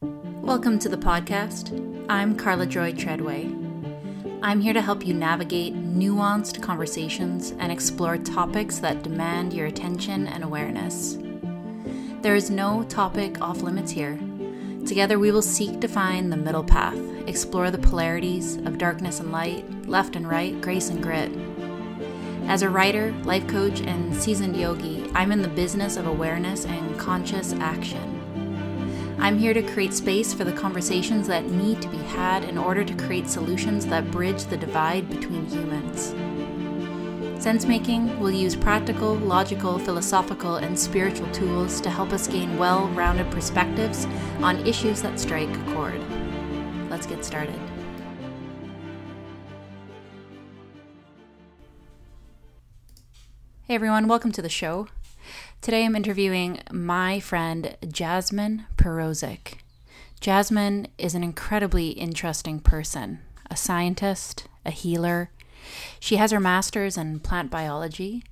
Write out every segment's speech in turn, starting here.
Welcome to the podcast. I'm Carla Joy Treadway. I'm here to help you navigate nuanced conversations and explore topics that demand your attention and awareness. There is no topic off limits here. Together, we will seek to find the middle path, explore the polarities of darkness and light, left and right, grace and grit. As a writer, life coach, and seasoned yogi, I'm in the business of awareness and conscious action. I'm here to create space for the conversations that need to be had in order to create solutions that bridge the divide between humans. Sense making will use practical, logical, philosophical, and spiritual tools to help us gain well rounded perspectives on issues that strike a chord. Let's get started. Hey everyone, welcome to the show. Today I'm interviewing my friend Jazmin Pirozek. Jazmin is an incredibly interesting person, a scientist, a healer. She has her master's in plant biology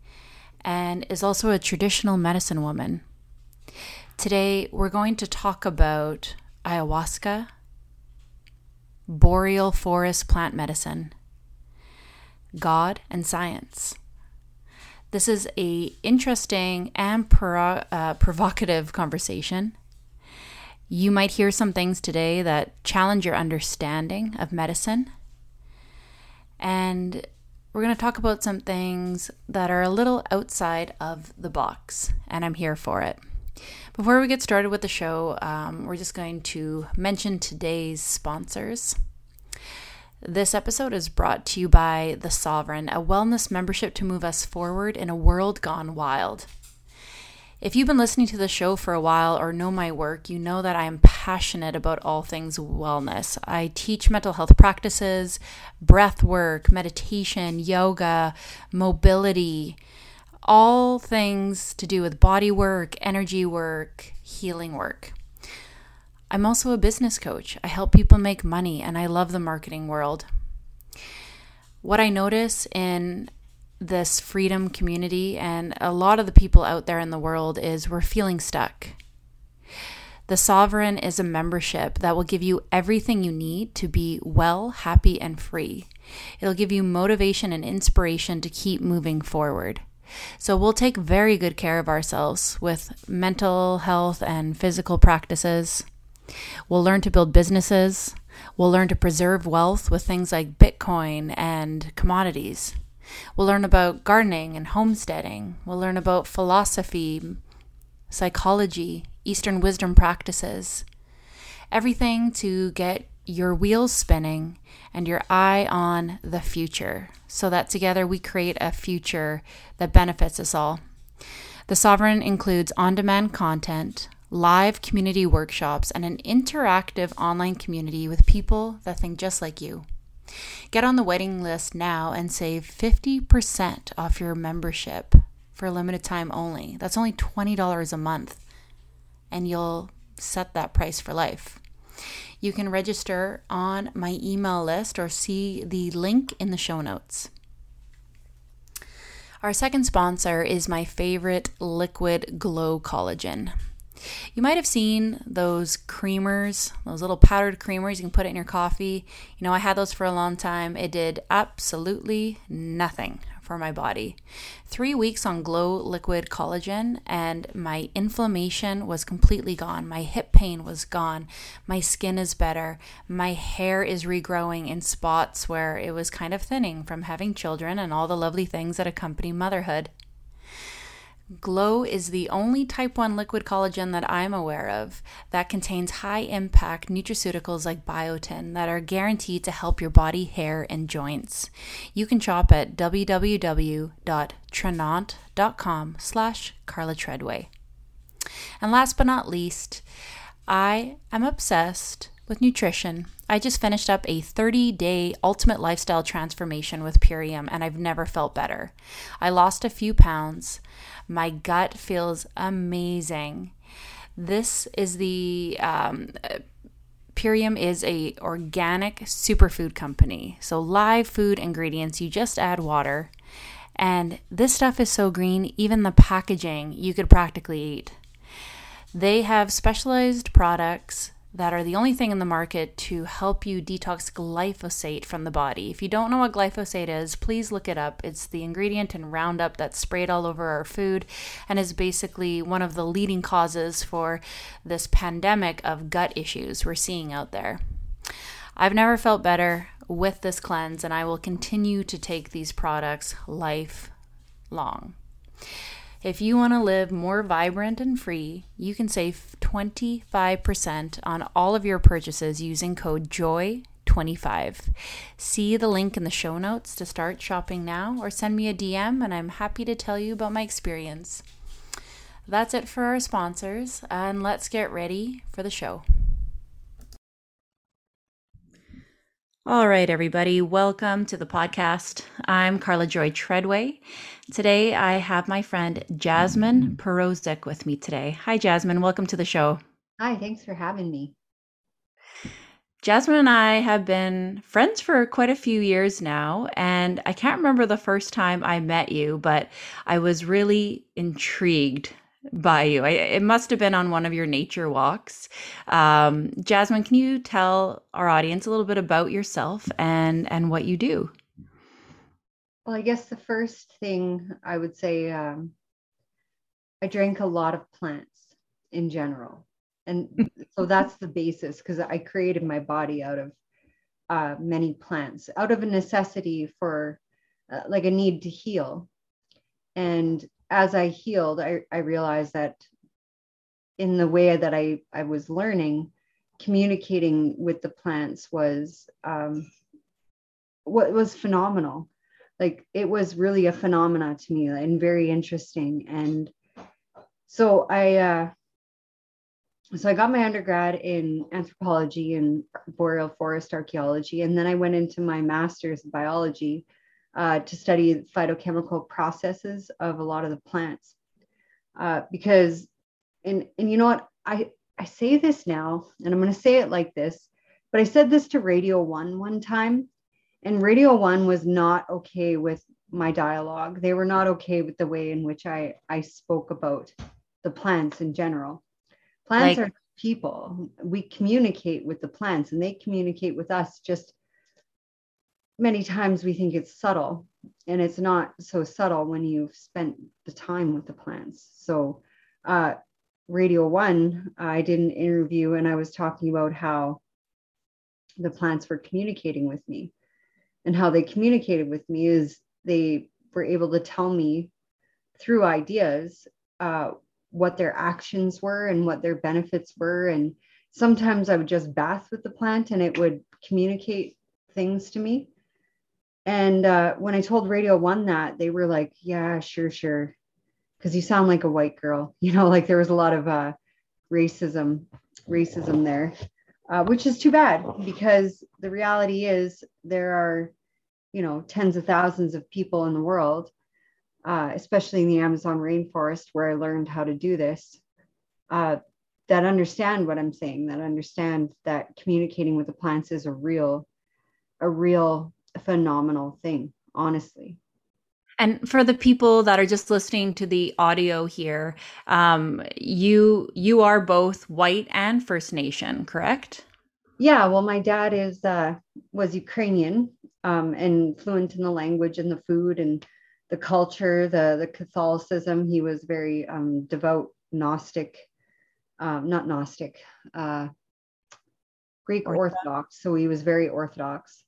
and is also a traditional medicine woman. Today we're going to talk about ayahuasca, boreal forest plant medicine, God and science. This is a interesting and pro- uh, provocative conversation. You might hear some things today that challenge your understanding of medicine. And we're going to talk about some things that are a little outside of the box, and I'm here for it. Before we get started with the show, um, we're just going to mention today's sponsors. This episode is brought to you by The Sovereign, a wellness membership to move us forward in a world gone wild. If you've been listening to the show for a while or know my work, you know that I am passionate about all things wellness. I teach mental health practices, breath work, meditation, yoga, mobility, all things to do with body work, energy work, healing work. I'm also a business coach. I help people make money and I love the marketing world. What I notice in this freedom community and a lot of the people out there in the world is we're feeling stuck. The Sovereign is a membership that will give you everything you need to be well, happy, and free. It'll give you motivation and inspiration to keep moving forward. So, we'll take very good care of ourselves with mental health and physical practices. We'll learn to build businesses. We'll learn to preserve wealth with things like Bitcoin and commodities. We'll learn about gardening and homesteading. We'll learn about philosophy, psychology, Eastern wisdom practices. Everything to get your wheels spinning and your eye on the future so that together we create a future that benefits us all. The Sovereign includes on demand content, live community workshops, and an interactive online community with people that think just like you. Get on the waiting list now and save 50% off your membership for a limited time only. That's only $20 a month, and you'll set that price for life. You can register on my email list or see the link in the show notes. Our second sponsor is my favorite liquid glow collagen. You might have seen those creamers, those little powdered creamers. You can put it in your coffee. You know, I had those for a long time. It did absolutely nothing for my body. Three weeks on Glow Liquid Collagen, and my inflammation was completely gone. My hip pain was gone. My skin is better. My hair is regrowing in spots where it was kind of thinning from having children and all the lovely things that accompany motherhood. Glow is the only type 1 liquid collagen that I'm aware of that contains high impact nutraceuticals like biotin that are guaranteed to help your body, hair, and joints. You can shop at www.trenant.com slash Carla Treadway. And last but not least, I am obsessed with nutrition. I just finished up a 30 day ultimate lifestyle transformation with Purium and I've never felt better. I lost a few pounds. My gut feels amazing. This is the um, Purium is a organic superfood company. So live food ingredients, you just add water. And this stuff is so green, even the packaging you could practically eat. They have specialized products that are the only thing in the market to help you detox glyphosate from the body. If you don't know what glyphosate is, please look it up. It's the ingredient in Roundup that's sprayed all over our food and is basically one of the leading causes for this pandemic of gut issues we're seeing out there. I've never felt better with this cleanse, and I will continue to take these products lifelong. If you want to live more vibrant and free, you can save 25% on all of your purchases using code JOY25. See the link in the show notes to start shopping now or send me a DM and I'm happy to tell you about my experience. That's it for our sponsors, and let's get ready for the show. All right, everybody, welcome to the podcast. I'm Carla Joy Treadway. Today I have my friend Jazmin Pirozek with me today. Hi, Jazmin. Welcome to the show. Hi, thanks for having me. Jazmin and I have been friends for quite a few years now, and I can't remember the first time I met you, but I was really intrigued by you. I, it must have been on one of your nature walks. Um, Jazmin, can you tell our audience a little bit about yourself and and what you do? Well, I guess the first thing I would say, um, I drank a lot of plants in general, and so that's the basis because I created my body out of uh, many plants, out of a necessity for uh, like a need to heal, and as I healed, I, I realized that in the way that I, I was learning, communicating with the plants was um, what was phenomenal. Like it was really a phenomena to me and very interesting. And so I, uh, so I got my undergrad in anthropology and boreal forest archaeology, and then I went into my master's in biology uh, to study phytochemical processes of a lot of the plants. Uh, because, and, and you know what, I, I say this now, and I'm going to say it like this, but I said this to Radio One one time, and Radio One was not okay with my dialogue. They were not okay with the way in which I, I spoke about the plants in general. Plants like, are people. We communicate with the plants and they communicate with us just many times we think it's subtle and it's not so subtle when you've spent the time with the plants. So uh, radio one i did an interview and i was talking about how the plants were communicating with me. And how they communicated with me is they were able to tell me through ideas uh, what their actions were and what their benefits were. And sometimes i would just bath with the plant and it would communicate things to me and uh, when I told Radio One that, they were like, "Yeah, sure, sure," because you sound like a white girl. You know, like there was a lot of uh, racism, racism there, uh, which is too bad because the reality is there are, you know, tens of thousands of people in the world, uh, especially in the Amazon rainforest where I learned how to do this, uh, that understand what I'm saying, that understand that communicating with the plants is a real, a real a phenomenal thing, honestly. And for the people that are just listening to the audio here, um, you you are both white and First Nation, correct? Yeah. Well, my dad is uh, was Ukrainian um, and fluent in the language and the food and the culture, the the Catholicism. He was very um, devout Gnostic, um, not Gnostic, uh, Greek Orthodox. Orthodox. So he was very Orthodox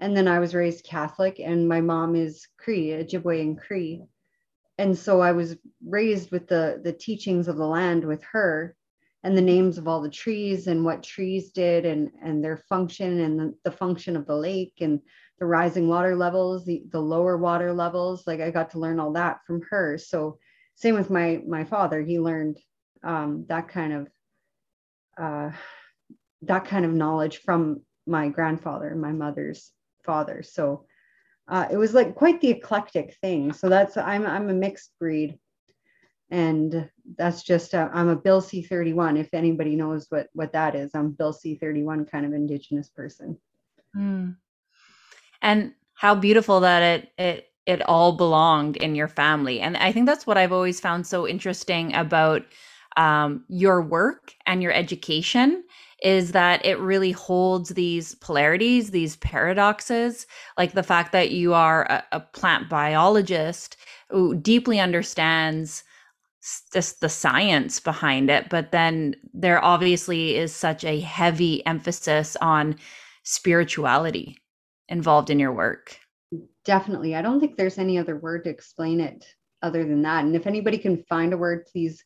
and then I was raised Catholic, and my mom is Cree, Ojibwe and Cree, and so I was raised with the the teachings of the land with her, and the names of all the trees and what trees did and and their function and the, the function of the lake and the rising water levels, the the lower water levels. Like I got to learn all that from her. So same with my my father, he learned um, that kind of uh, that kind of knowledge from my grandfather, my mother's father. So uh, it was like quite the eclectic thing. So that's I'm I'm a mixed breed, and that's just uh, I'm a Bill C31. If anybody knows what what that is, I'm Bill C31 kind of Indigenous person. Mm. And how beautiful that it it it all belonged in your family. And I think that's what I've always found so interesting about um, your work and your education is that it really holds these polarities, these paradoxes, like the fact that you are a, a plant biologist who deeply understands just the science behind it, but then there obviously is such a heavy emphasis on spirituality involved in your work. Definitely. I don't think there's any other word to explain it other than that. And if anybody can find a word, please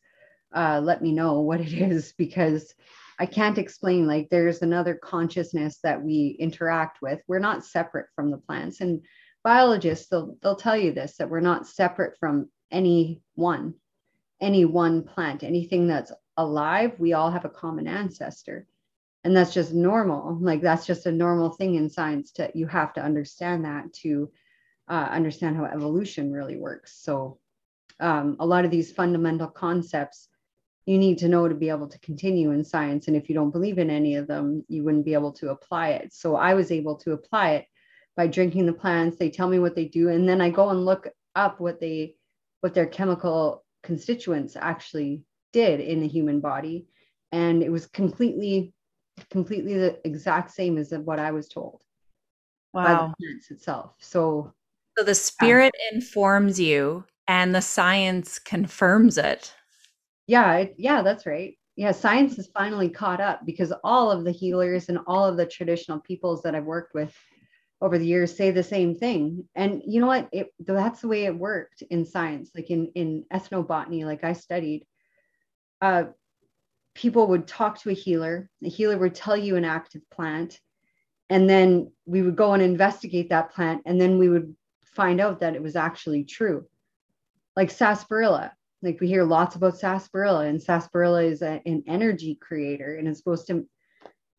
uh, let me know what it is because I can't explain. Like there's another consciousness that we interact with. We're not separate from the plants. And biologists, they'll, they'll tell you this that we're not separate from any one, any one plant, anything that's alive. We all have a common ancestor. And that's just normal. Like that's just a normal thing in science to you have to understand that to uh, understand how evolution really works. So um, a lot of these fundamental concepts you need to know to be able to continue in science. And if you don't believe in any of them, you wouldn't be able to apply it. So I was able to apply it by drinking the plants. They tell me what they do, and then I go and look up what they what their chemical constituents actually did in the human body. And it was completely, completely the exact same as what I was told wow. by the plants itself. So so the spirit informs you and the science confirms it. Yeah, it, yeah, that's right. Yeah, science has finally caught up because all of the healers and all of the traditional peoples that I've worked with over the years say the same thing. And you know what? It, that's the way it worked in science, like in, in ethnobotany, like I studied. Uh, people would talk to a healer, the healer would tell you an active plant, and then we would go and investigate that plant, and then we would find out that it was actually true. Like sarsaparilla, like we hear lots about sarsaparilla, and sarsaparilla is a, an energy creator and it's supposed to,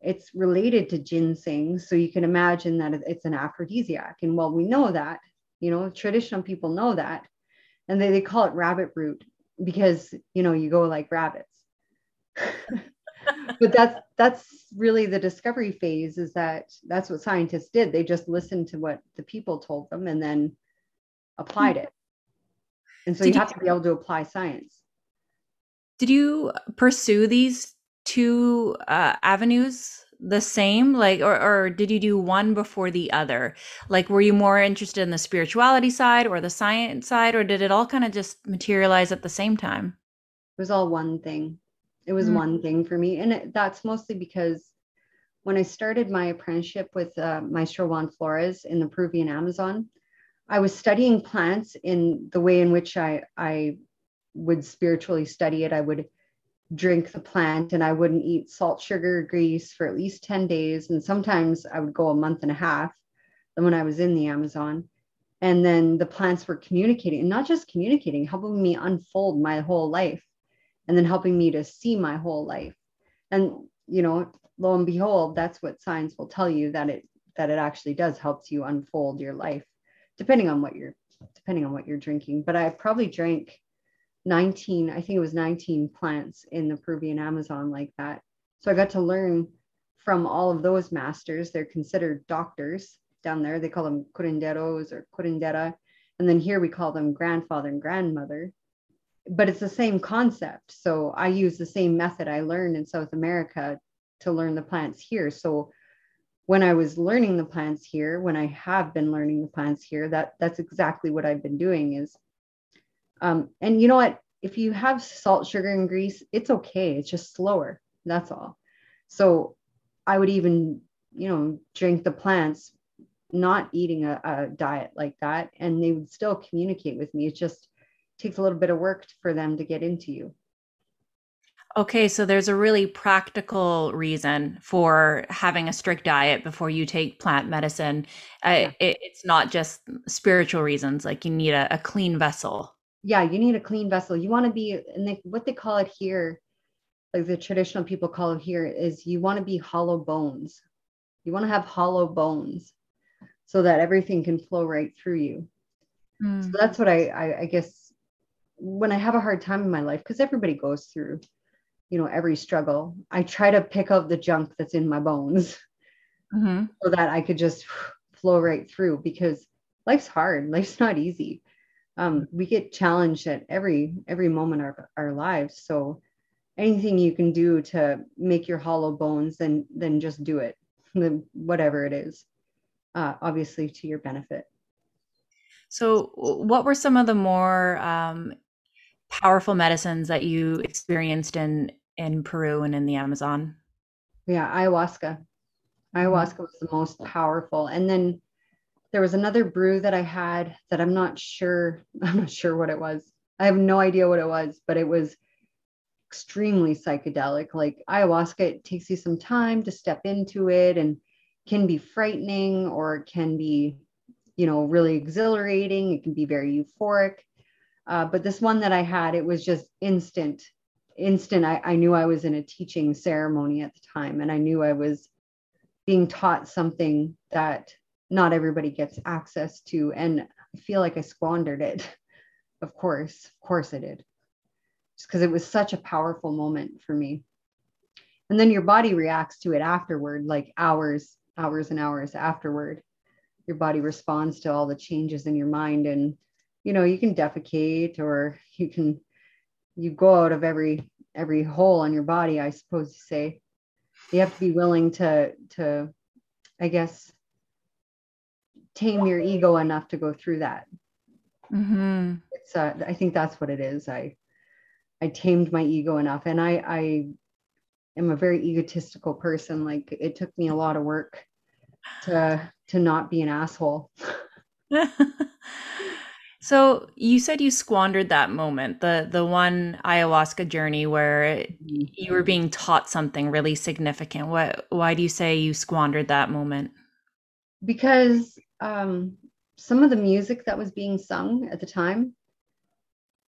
it's related to ginseng. So you can imagine that it's an aphrodisiac. And well, we know that, you know, traditional people know that. And they, they call it rabbit root because, you know, you go like rabbits. but that's that's really the discovery phase is that that's what scientists did they just listened to what the people told them and then applied it and so did you have you, to be able to apply science. Did you pursue these two uh, avenues the same? Like or, or did you do one before the other? Like were you more interested in the spirituality side or the science side or did it all kind of just materialize at the same time? It was all one thing. It was mm. one thing for me. And it, that's mostly because when I started my apprenticeship with uh, Maestro Juan Flores in the Peruvian Amazon, I was studying plants in the way in which I, I would spiritually study it. I would drink the plant and I wouldn't eat salt, sugar, grease for at least 10 days. And sometimes I would go a month and a half when I was in the Amazon. And then the plants were communicating, and not just communicating, helping me unfold my whole life and then helping me to see my whole life and you know lo and behold that's what science will tell you that it that it actually does helps you unfold your life depending on what you're depending on what you're drinking but i probably drank 19 i think it was 19 plants in the peruvian amazon like that. So i got to learn from all of those masters. They're considered doctors down there. They call them curanderos or curandera. And then here we call them grandfather and grandmother. But it's the same concept. So I use the same method I learned in South America to learn the plants here. So when I was learning the plants here, when I have been learning the plants here, that that's exactly what I've been doing is um, and you know what? If you have salt, sugar, and grease, it's okay. It's just slower. That's all. So I would even, you know, drink the plants, not eating a, a diet like that, and they would still communicate with me. It just takes a little bit of work for them to get into you. Okay, so there's a really practical reason for having a strict diet before you take plant medicine. Uh, it, it's not just spiritual reasons, like you need a, a, clean vessel. Yeah, you need a clean vessel. You want to be, and they, what they call it here, like the traditional people call it here, is you want to be hollow bones. You want to have hollow bones so that everything can flow right through you. Mm. So that's what I, I, I guess when I have a hard time in my life, because everybody goes through, you know, every struggle, I try to pick up the junk that's in my bones mm-hmm. so that I could just flow right through because life's hard. Life's not easy. Um, we get challenged at every every moment of our lives. So anything you can do to make your hollow bones, then then just do it. Whatever it is, uh, obviously to your benefit. So, what were some of the more um, powerful medicines that you experienced in in Peru and in the Amazon? Yeah, ayahuasca. Mm-hmm. Ayahuasca was the most powerful, and then there was another brew that I had that I'm not sure. I'm not sure what it was. I have no idea what it was, but it was extremely psychedelic. Like ayahuasca, it takes you some time to step into it and can be frightening or can be, you know, really exhilarating. It can be very euphoric. Uh, but this one that I had, it was just instant, instant. I, I knew I was in a teaching ceremony at the time and I knew I was being taught something that not everybody gets access to. And I feel like I squandered it. Of course, of course I did just because it was such a powerful moment for me. And then your body reacts to it afterward, like hours, hours and hours afterward. Your body responds to all the changes in your mind. And, you know, you can defecate or you can, you go out of every, every hole on your body, I suppose you say. You have to be willing to, to, I guess, tame your ego enough to go through that. Mm-hmm. It's, uh, I think that's what it is. I, I tamed my ego enough. And I, I am a very egotistical person. Like it took me a lot of work to to not be an asshole. so you said you squandered that moment, the the one ayahuasca journey where you were being taught something really significant. What why do you say you squandered that moment? Because um, some of the music that was being sung at the time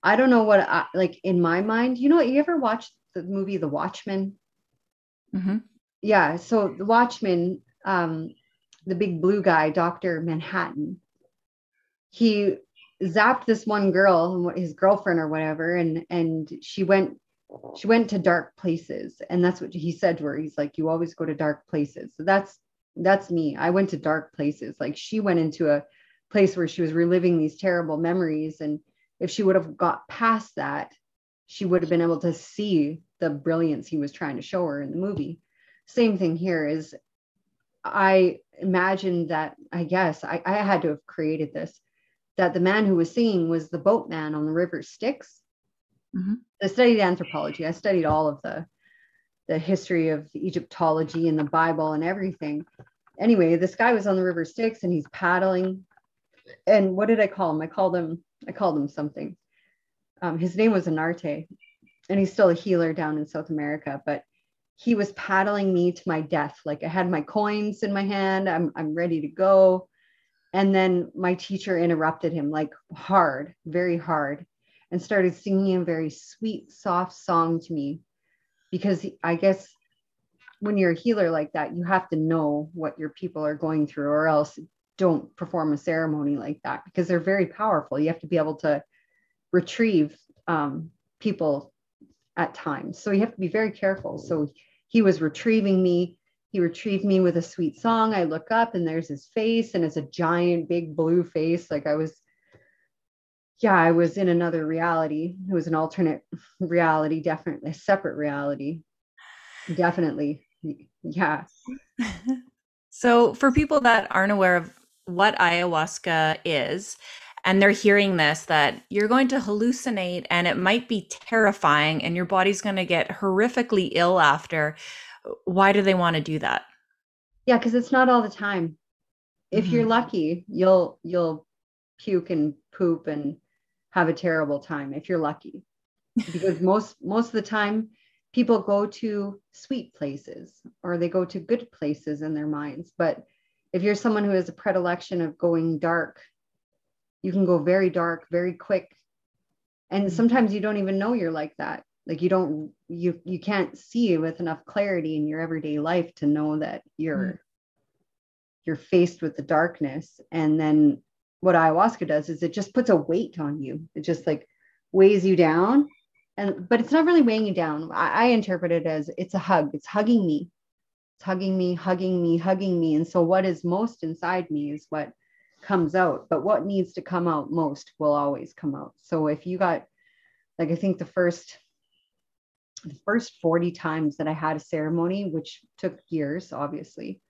I don't know what I, like in my mind. You know, you ever watched the movie The Watchmen? Mm-hmm. Yeah. So The Watchmen, um, the big blue guy, Doctor Manhattan, he zapped this one girl, and his girlfriend or whatever, and and she went she went to dark places, and that's what he said to her. He's like, "You always go to dark places." So that's that's me. I went to dark places. Like she went into a place where she was reliving these terrible memories and if she would have got past that, she would have been able to see the brilliance he was trying to show her in the movie. Same thing here is I imagined that, I guess I, I had to have created this, that the man who was singing was the boatman on the river Styx. Mm-hmm. I studied anthropology. I studied all of the the history of Egyptology and the Bible and everything. Anyway, this guy was on the river Styx and he's paddling. And what did I call him? I called him I called him something. Um, his name was Anarte, and he's still a healer down in South America. But he was paddling me to my death. Like I had my coins in my hand. I'm I'm ready to go. And then my teacher interrupted him like hard, very hard, and started singing a very sweet, soft song to me. Because I guess when you're a healer like that, you have to know what your people are going through, or else don't perform a ceremony like that because they're very powerful. You have to be able to retrieve um, people at times. So you have to be very careful. So he was retrieving me. He retrieved me with a sweet song. I look up and there's his face, and it's a giant, big blue face. Like I was, yeah, I was in another reality. It was an alternate reality, definitely a separate reality. Definitely. Yeah. so, for people that aren't aware of what ayahuasca is and they're hearing this that you're going to hallucinate and it might be terrifying and your body's going to get horrifically ill after why do they want to do that yeah because it's not all the time if mm-hmm. you're lucky you'll you'll puke and poop and have a terrible time if you're lucky because most most of the time people go to sweet places or they go to good places in their minds but if you're someone who has a predilection of going dark, you can go very dark very quick. And mm-hmm. sometimes you don't even know you're like that. Like you don't you you can't see with enough clarity in your everyday life to know that you're mm-hmm. you're faced with the darkness. And then what ayahuasca does is it just puts a weight on you. It just like weighs you down and but it's not really weighing you down I, I, interpret it as it's a hug it's hugging me it's hugging me, hugging me, hugging me. And so, what is most inside me is what comes out. But what needs to come out most will always come out. So, if you got, like, I think the first the first 40 times that I had a ceremony, which took years, obviously,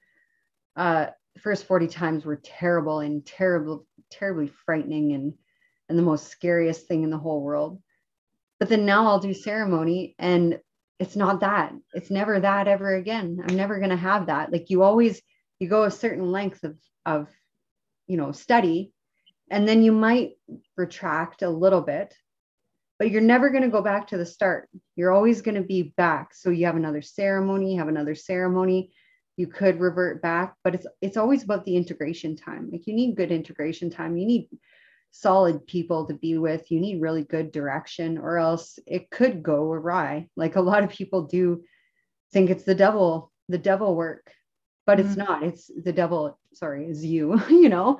uh, the first 40 times were terrible and terrible, terribly frightening and and the most scariest thing in the whole world. But then now I'll do ceremony and it's not that. It's never that ever again. I'm never gonna have that. Like you always you go a certain length of of you know study and then you might retract a little bit but you're never going to go back to the start. You're always going to be back. So you have another ceremony, you have another ceremony. You could revert back, but it's it's always about the integration time. Like you need good integration time. You need solid people to be with. You need really good direction, or else it could go awry. Like a lot of people do think it's the devil, the devil work, but mm-hmm. it's not. It's the devil, sorry, is you, you know.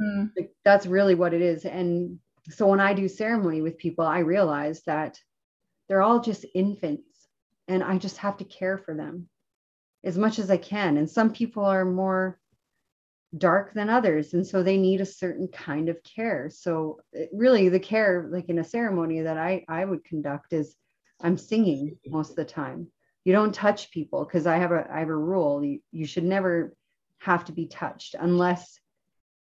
Mm-hmm. Like that's really what it is. And so when I do ceremony with people, I realize that they're all just infants and I just have to care for them as much as I can. And some people are more dark than others. And so they need a certain kind of care. So really the care, like in a ceremony that I, I would conduct is I'm singing most of the time. You don't touch people because I have a I have a rule. You, you should never have to be touched unless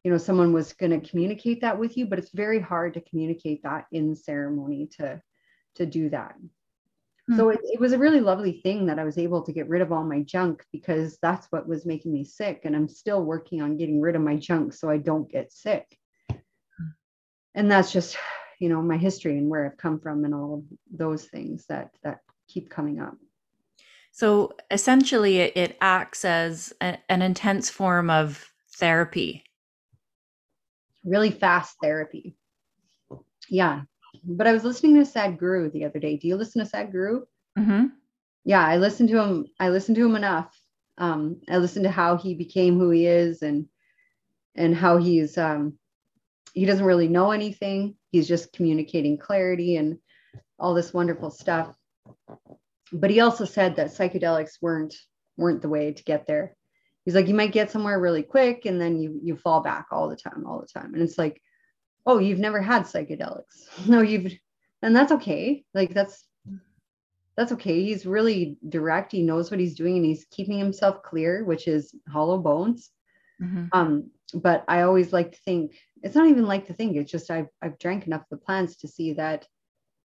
you know someone was going to communicate that with you but it's very hard to communicate that in ceremony to to do that. Hmm. so it, it was a really lovely thing that i was able to get rid of all my junk because that's what was making me sick and i'm still working on getting rid of my junk so i don't get sick. And that's just you know my history and where i've come from and all of those things that that keep coming up. So essentially it, it acts as a, an intense form of therapy really fast therapy. Yeah. But I was listening to Sadhguru the other day. Do you listen to Sadhguru? Mm-hmm. Yeah, I listened to him. I listened to him enough. Um, I listened to how he became who he is and and how he's um, he doesn't really know anything. He's just communicating clarity and all this wonderful stuff. But he also said that psychedelics weren't weren't the way to get there he's like you might get somewhere really quick and then you you fall back all the time all the time. And it's like oh you've never had psychedelics. No you've and that's okay. Like that's that's okay. He's really direct. He knows what he's doing and he's keeping himself clear which is hollow bones. Mm-hmm. um but i always like to think it's not even like to think it's just i've i've drank enough of the plants to see that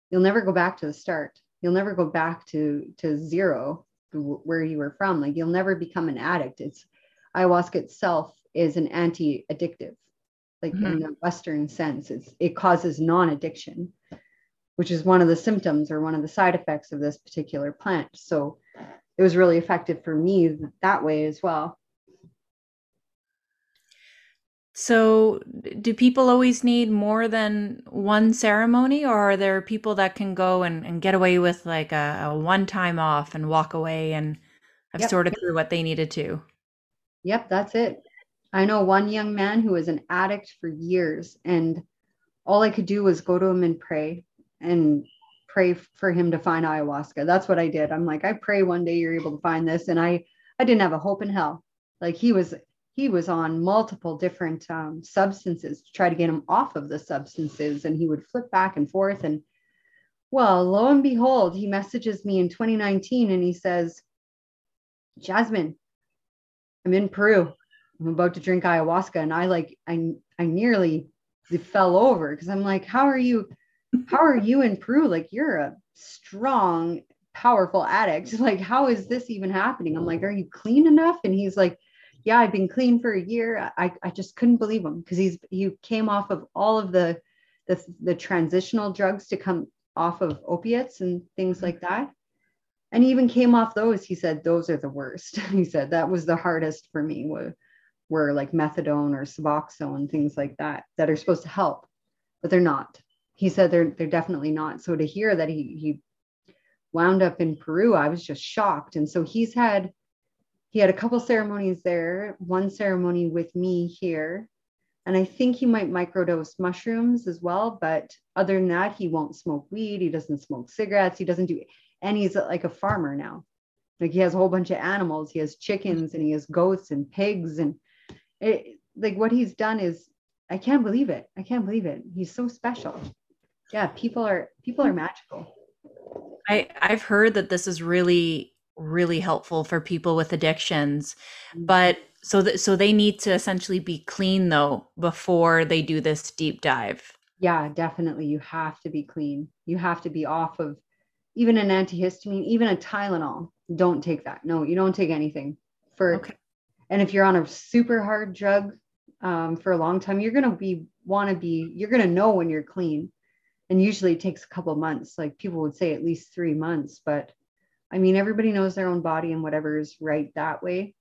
you'll never go back to the start. You'll never go back to to zero where you were from. Like you'll never become an addict. It's ayahuasca itself is an anti-addictive, like mm-hmm. in the Western sense. It's it causes non-addiction, which is one of the symptoms or one of the side effects of this particular plant. So it was really effective for me that way as well. So, do people always need more than one ceremony, or are there people that can go and, and get away with like a, a one time off and walk away and have yep. sorted through what they needed to? Yep, that's it. I know one young man who was an addict for years, and all I could do was go to him and pray and pray for him to find ayahuasca. That's what I did. I'm like, I pray one day you're able to find this. And I, I didn't have a hope in hell. Like he was he was on multiple different um, substances to try to get him off of the substances and he would flip back and forth and well lo and behold he messages me in 2019 and he says jazmin i'm in peru. I'm about to drink ayahuasca and i like i i nearly fell over because i'm like how are you how are you in peru? Like you're a strong powerful addict. Like how is this even happening? I'm like are you clean enough? And he's like yeah, I've been clean for a year. I, I just couldn't believe him because he's he came off of all of the, the the transitional drugs to come off of opiates and things mm-hmm. like that. And he even came off those. He said those are the worst. he said that was the hardest for me were, were like methadone or Suboxone, things like that, that are supposed to help, but they're not. He said they're they're definitely not. So to hear that he he wound up in Peru, I was just shocked. And so he's had he had a couple ceremonies there, one ceremony with me here. And I think he might microdose mushrooms as well. But other than that, he won't smoke weed. He doesn't smoke cigarettes. He doesn't do, and he's like a farmer now. Like he has a whole bunch of animals. He has chickens and he has goats and pigs. And it, like what he's done is, I can't believe it. I can't believe it. He's so special. Yeah, people are people are hmm. magical. I, I've heard that this is really, really helpful for people with addictions, mm-hmm. but so that so they need to essentially be clean though before they do this deep dive. Yeah, definitely. You have to be clean. You have to be off of even an antihistamine, even a Tylenol. Don't take that. No, you don't take anything for. Okay. And if you're on a super hard drug um, for a long time, you're gonna be want to be. You're gonna know when you're clean and usually it takes a couple months like people would say at least three months but i mean everybody knows their own body and whatever is right that way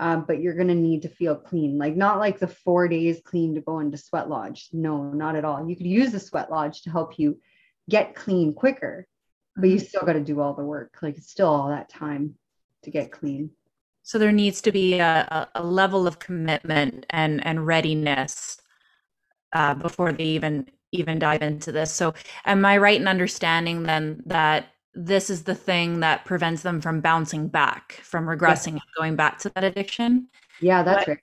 um, but you're going to need to feel clean like not like the four days clean to go into sweat lodge no not at all you could use the sweat lodge to help you get clean quicker but you mm-hmm. still got to do all the work like it's still all that time to get clean so there needs to be a, a level of commitment and and readiness uh, before they even even dive into this. So, am I right in understanding then that this is the thing that prevents them from bouncing back, from regressing, yeah. going back to that addiction? Yeah, that's what, right.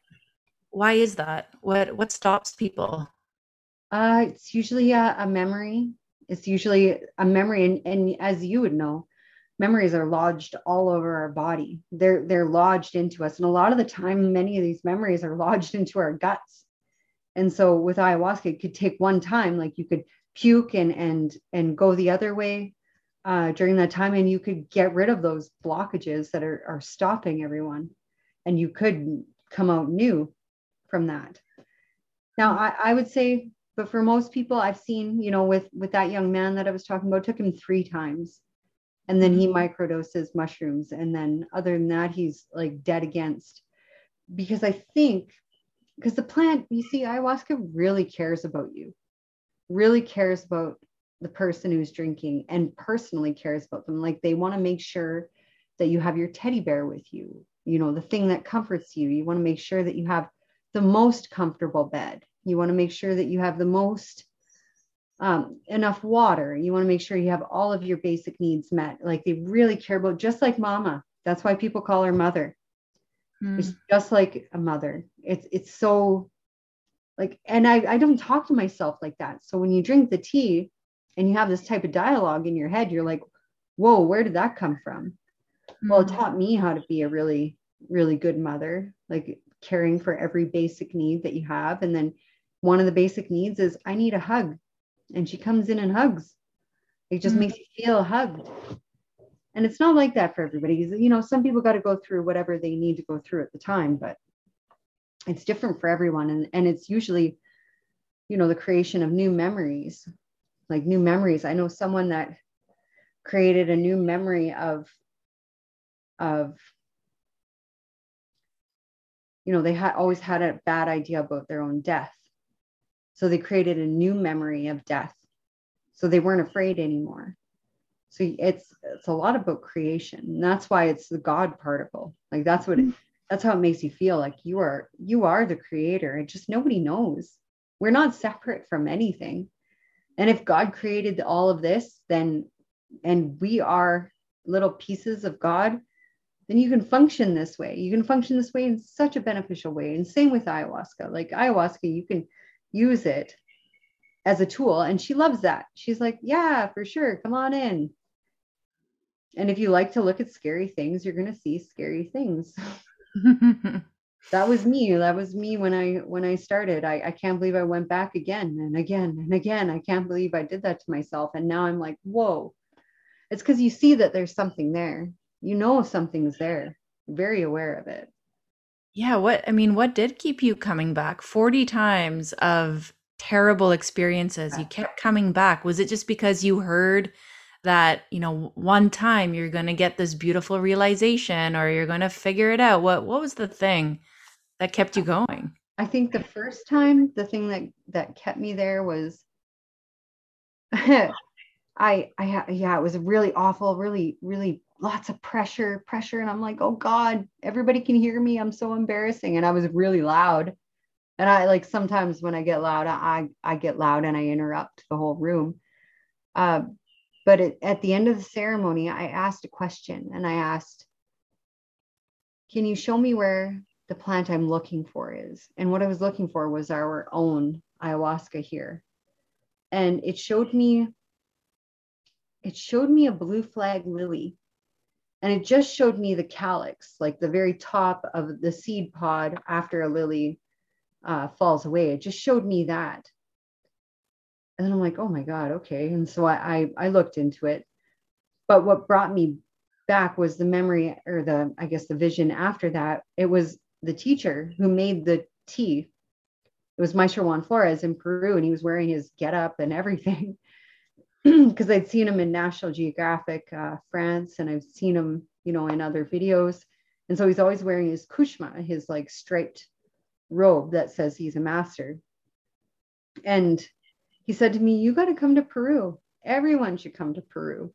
Why is that? What what stops people? Uh, it's usually a, a memory. It's usually a memory, and, and as you would know, memories are lodged all over our body. They're they're lodged into us, and a lot of the time, many of these memories are lodged into our guts and so with ayahuasca it could take one time like you could puke and and and go the other way uh, during that time and you could get rid of those blockages that are, are stopping everyone and you could come out new from that now I, I would say but for most people i've seen you know with with that young man that i was talking about took him three times and then he mm-hmm. microdoses mushrooms and then other than that he's like dead against because i think because the plant, you see, ayahuasca really cares about you, really cares about the person who's drinking and personally cares about them. Like they want to make sure that you have your teddy bear with you, you know, the thing that comforts you. You want to make sure that you have the most comfortable bed. You want to make sure that you have the most um, enough water. You want to make sure you have all of your basic needs met. Like they really care about, just like mama. That's why people call her mother. Mm. It's just like a mother. It's it's so like, and I, I don't talk to myself like that. So when you drink the tea and you have this type of dialogue in your head, you're like, whoa, where did that come from? Mm. Well, it hmm. taught me how to be a really, really good mother, like caring for every basic need that you have. And then one of the basic needs is I need a hug. And she comes in and hugs. It just mm. makes you feel hugged and it's not like that for everybody you know some people got to go through whatever they need to go through at the time but it's different for everyone and, and it's usually you know the creation of new memories like new memories. I know someone that created a new memory of of you know they had always had a bad idea about their own death. So they created a new memory of death. So they weren't afraid anymore. So it's it's a lot about creation. And that's why it's the god particle. Like that's what it, mm-hmm. that's how it makes you feel like you are you are the creator. And just nobody knows. We're not separate from anything and if god created all of this then and we are little pieces of god then you can function this way. You can function this way in such a beneficial way. And same with ayahuasca. Like ayahuasca you can use it as a tool. And she loves that. She's like yeah for sure. Come on in. And if you like to look at scary things, you're going to see scary things. that was me. That was me when I when I started. I, I can't believe I went back again and again and again. I can't believe I did that to myself. And now I'm like, whoa. It's because you see that there's something there. You know something's there. Very aware of it. Yeah. What I mean, what did keep you coming back 40 times of terrible experiences? You kept coming back. Was it just because you heard that you know one time you're going to get this beautiful realization or you're going to figure it out what what was the thing that kept you going? I think the first time the thing that that kept me there was i i yeah it was really awful really really lots of pressure pressure and i'm like oh god everybody can hear me. I'm so embarrassing. And i was really loud. And i like sometimes when i get loud i i get loud and i interrupt the whole room. Um, but it, at the end of the ceremony, I asked a question and I asked, Can you show me where the plant I'm looking for is? And what I was looking for was our own ayahuasca here. And it showed me it showed me a blue flag lily. And it just showed me the calyx, like the very top of the seed pod after a lily uh, falls away. It just showed me that. And then I'm like, oh my God, okay. And so I, I, I looked into it. But what brought me back was the memory or the, I guess, the vision after that. It was the teacher who made the tea. It was Maestro Juan Flores in Peru, and he was wearing his get up and everything. Because I'd seen him in National Geographic uh, France, and I've seen him, you know, in other videos. And so he's always wearing his kushma, his like striped robe that says he's a master. And he said to me, You got to come to Peru. Everyone should come to Peru.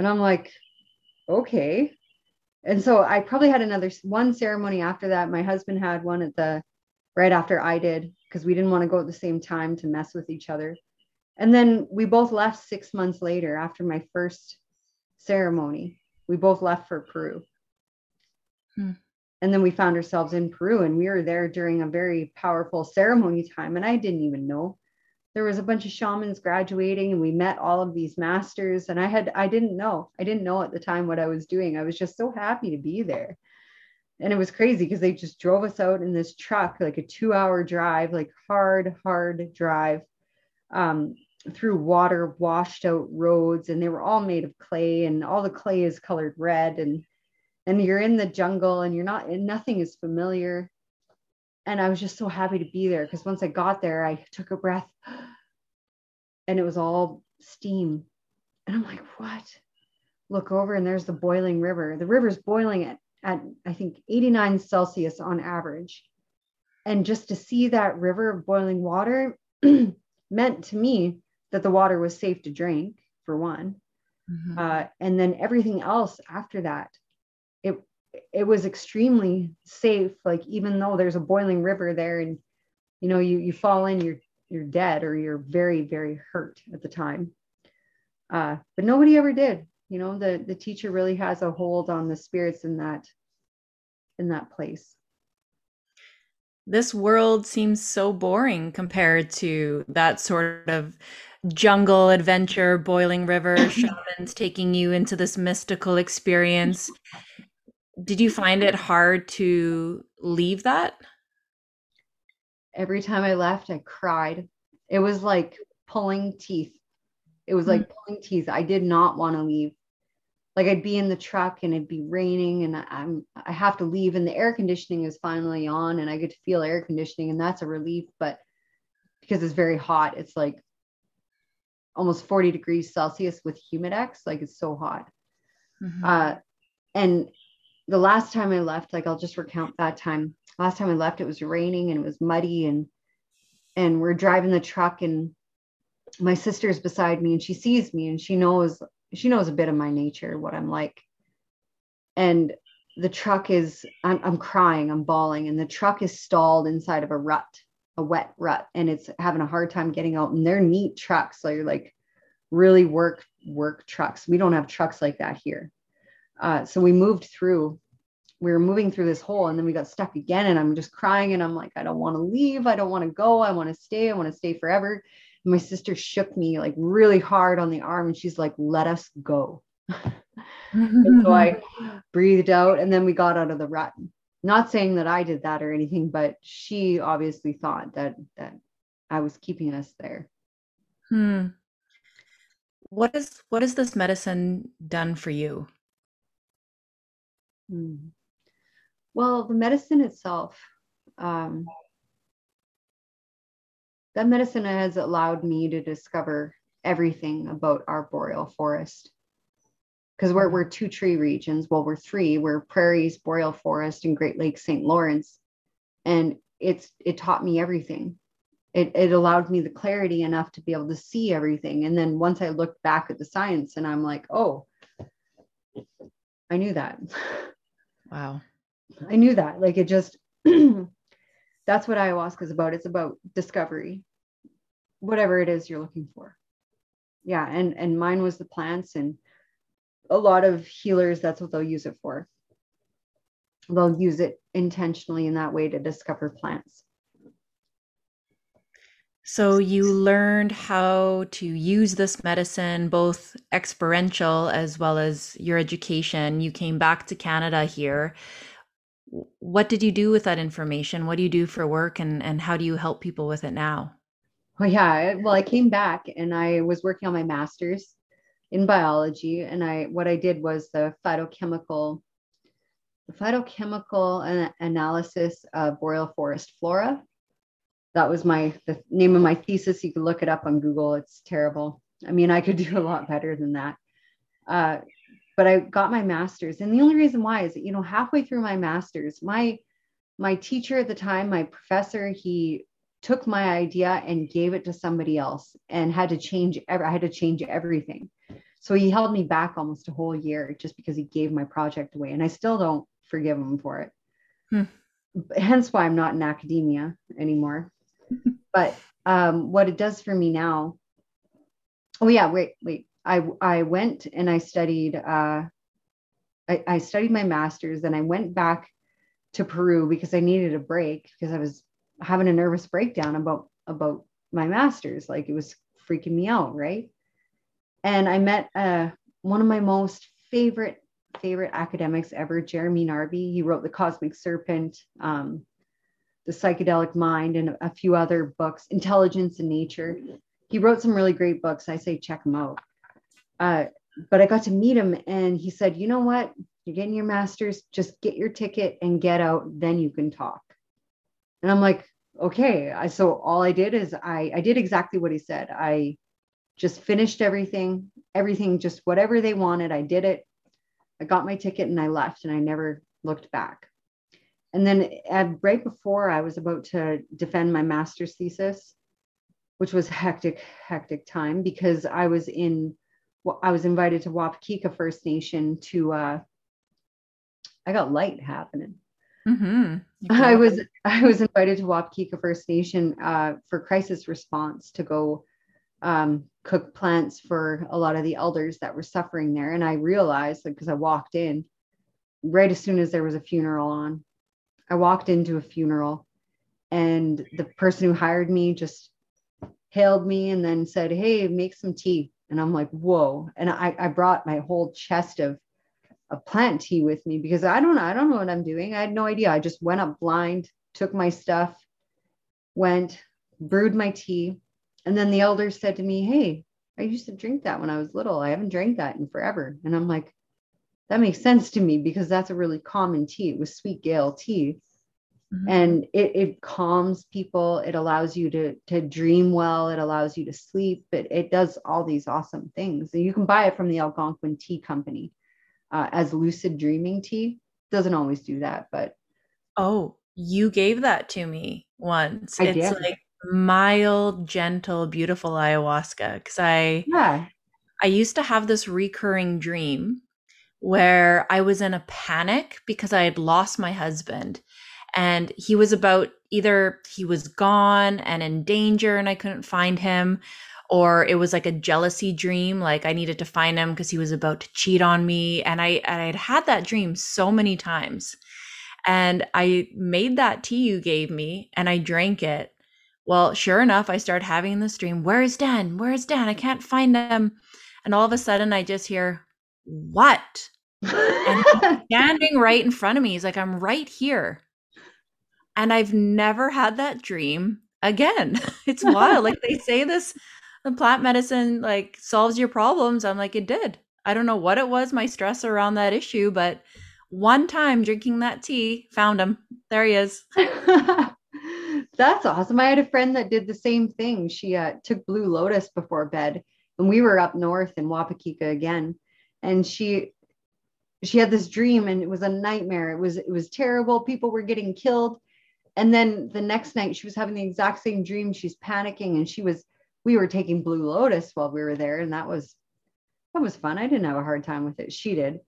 And I'm like, Okay. And so I probably had another one ceremony after that. My husband had one at the right after I did because we didn't want to go at the same time to mess with each other. And then we both left six months later after my first ceremony. We both left for Peru. Hmm and then we found ourselves in Peru and we were there during a very powerful ceremony time and I didn't even know there was a bunch of shamans graduating and we met all of these masters. And I had I didn't know I didn't know at the time what I was doing. I was just so happy to be there. And it was crazy because they just drove us out in this truck like a 2 hour drive like hard hard drive um, through water washed out roads and they were all made of clay and all the clay is colored red and and you're in the jungle and you're not and nothing is familiar. And i was just so happy to be there because once i got there i took a breath and it was all steam. And i'm like what? Look over and there's the boiling river. The river's boiling at, at i think 89 celsius on average. And just to see that river of boiling water meant to me that the water was safe to drink for one. Mm-hmm. uh, and then everything else after that it it was extremely safe. Like even though there's a boiling river there and you know you you fall in you're you're dead or you're very very hurt at the time. Uh, but nobody ever did. You know the the teacher really has a hold on the spirits in that in that place. This world seems so boring compared to that sort of jungle adventure boiling river shamans taking you into this mystical experience. Did you find it hard to leave that? Every time I left, I cried. It was like pulling teeth. It was like mm-hmm. pulling teeth. I did not want to leave. Like I'd be in the truck and it'd be raining and I'm I have to leave and the air conditioning is finally on and I get to feel air conditioning and that's a relief. But because it's very hot, it's like almost 40 degrees Celsius with humidex. Like it's so hot. Mm-hmm. Uh, and the last time I left, like I'll just recount that time. Last time I left, it was raining and it was muddy and and we're driving the truck and my sister's beside me and she sees me and she knows she knows a bit of my nature, what I'm like. And the truck is I'm, I'm crying, I'm bawling, and the truck is stalled inside of a rut, a wet rut, and it's having a hard time getting out. And they're neat trucks, so you're like really work work trucks. We don't have trucks like that here. Uh, so we moved through we were moving through this hole and then we got stuck again and i'm just crying and i'm like i don't want to leave i don't want to go i want to stay i want to stay forever. And my sister shook me like really hard on the arm and she's like let us go. So i breathed out and then we got out of the rut. Not saying that i did that or anything but she obviously thought that that i was keeping us there. Hmm. What is what has this medicine done for you Hmm. Well, the medicine itself, um, that medicine has allowed me to discover everything about our boreal forest. Because we're, we're two tree regions. Well, we're three. We're prairies, boreal forest, and Great Lakes St. Lawrence. And it's it taught me everything. It, it allowed me the clarity enough to be able to see everything. And then once I looked back at the science and I'm like, oh, I knew that. Wow. I knew that. Like it just, that's what ayahuasca is about. It's about discovery, whatever it is you're looking for. Yeah. And, and mine was the plants and a lot of healers, that's what they'll use it for. They'll use it intentionally in that way to discover plants. So you learned how to use this medicine, both experiential as well as your education. You came back to Canada here. What did you do with that information? What do you do for work and, and how do you help people with it now? Well, yeah. Well, I came back and I was working on my master's in biology. And I what I did was the phytochemical the phytochemical analysis of boreal forest flora that was my the name of my thesis. You can look it up on Google. It's terrible. I mean, I could do a lot better than that. Uh, but I got my master's, and the only reason why is that you know halfway through my master's, my my teacher at the time, my professor, he took my idea and gave it to somebody else, and had to change. I had to change everything. So he held me back almost a whole year just because he gave my project away, and I still don't forgive him for it. Hmm. Hence why I'm not in academia anymore but um, what it does for me now, oh yeah, wait, wait. I I went and I studied. Uh, I, I studied my master's, and I went back to Peru because I needed a break because I was having a nervous breakdown about about my master's. Like it was freaking me out, right? And I met uh, one of my most favorite favorite academics ever, Jeremy Narby. He wrote The Cosmic Serpent. Um, the Psychedelic Mind, and a few other books, Intelligence in Nature. He wrote some really great books. I say check them out. Uh, but I got to meet him, and he said, "You know what? You're getting your master's. Just get your ticket and get out. Then you can talk." And I'm like, "Okay." I, so all I did is I I did exactly what he said. I just finished everything, everything, just whatever they wanted. I did it. I got my ticket and I left, and I never looked back. And then at, right before I was about to defend my master's thesis, which was hectic, hectic time because I was in, well, I was invited to Wapekeka First Nation to, uh, I got light happening. Mm-hmm. I was I was invited to Wapekeka First Nation uh, for crisis response to go um, cook plants for a lot of the elders that were suffering there. And I realized because I walked in right as soon as there was a funeral on, I walked into a funeral and the person who hired me just hailed me and then said, Hey, make some tea. And I'm like, Whoa. And I, I brought my whole chest of, of plant tea with me because I don't know. I don't know what I'm doing. I had no idea. I just went up blind, took my stuff, went, brewed my tea. And then the elders said to me, Hey, I used to drink that when I was little. I haven't drank that in forever. And I'm like, that makes sense to me because that's a really common tea. It was sweet gale tea. Mm-hmm. And it, it calms people. It allows you to, to dream well. It allows you to sleep. It, it does all these awesome things. And you can buy it from the Algonquin Tea Company uh, as lucid dreaming tea. Doesn't always do that, but. Oh, you gave that to me once. I it's did. like mild, gentle, beautiful ayahuasca. Because I, yeah. I used to have this recurring dream where I was in a panic because I had lost my husband. And he was about either he was gone and in danger and I couldn't find him, or it was like a jealousy dream. Like I needed to find him because he was about to cheat on me. And I, I had had that dream so many times. And I made that tea you gave me and I drank it. Well, sure enough, I started having this dream. Where is Dan? Where is Dan? I can't find him. And all of a sudden, I just hear, what? and he's standing right in front of me. He's like, I'm right here. And I've never had that dream again. It's wild. like they say this the plant medicine like solves your problems. I'm like, it did. I don't know what it was, my stress around that issue, but one time drinking that tea, found him. There he is. That's awesome. I had a friend that did the same thing. She uh, took Blue Lotus before bed, and we were up north in Wapekeka again. And she she had this dream and it was a nightmare. It was it was terrible. People were getting killed. And then the next night she was having the exact same dream. She's panicking and she was we were taking Blue Lotus while we were there and that was that was fun. I didn't have a hard time with it. She did.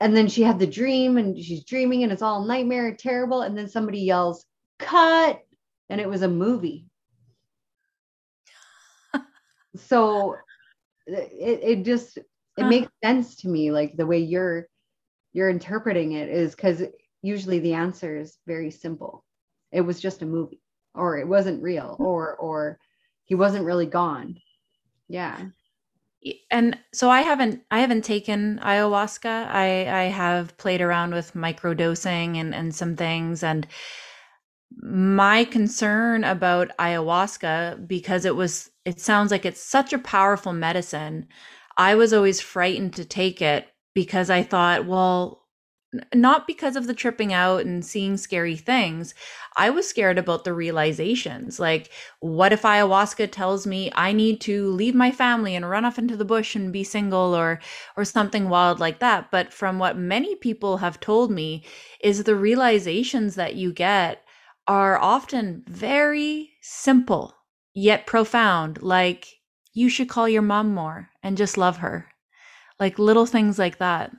And then she had the dream and she's dreaming and it's all nightmare terrible and then somebody yells cut and it was a movie. so it, it just it makes sense to me like the way you're you're interpreting it is because usually the answer is very simple. It was just a movie, or it wasn't real, hmm. or or he wasn't really gone. Yeah. And so I haven't I haven't taken ayahuasca. I I have played around with microdosing and and some things and my concern about ayahuasca because it was it sounds like it's such a powerful medicine. I was always frightened to take it because I thought, well, not because of the tripping out and seeing scary things. I was scared about the realizations. Like, what if ayahuasca tells me I need to leave my family and run off into the bush and be single or or something wild like that? But from what many people have told me is the realizations that you get are often very simple yet profound, like you should call your mom more and just love her. Like little things like that.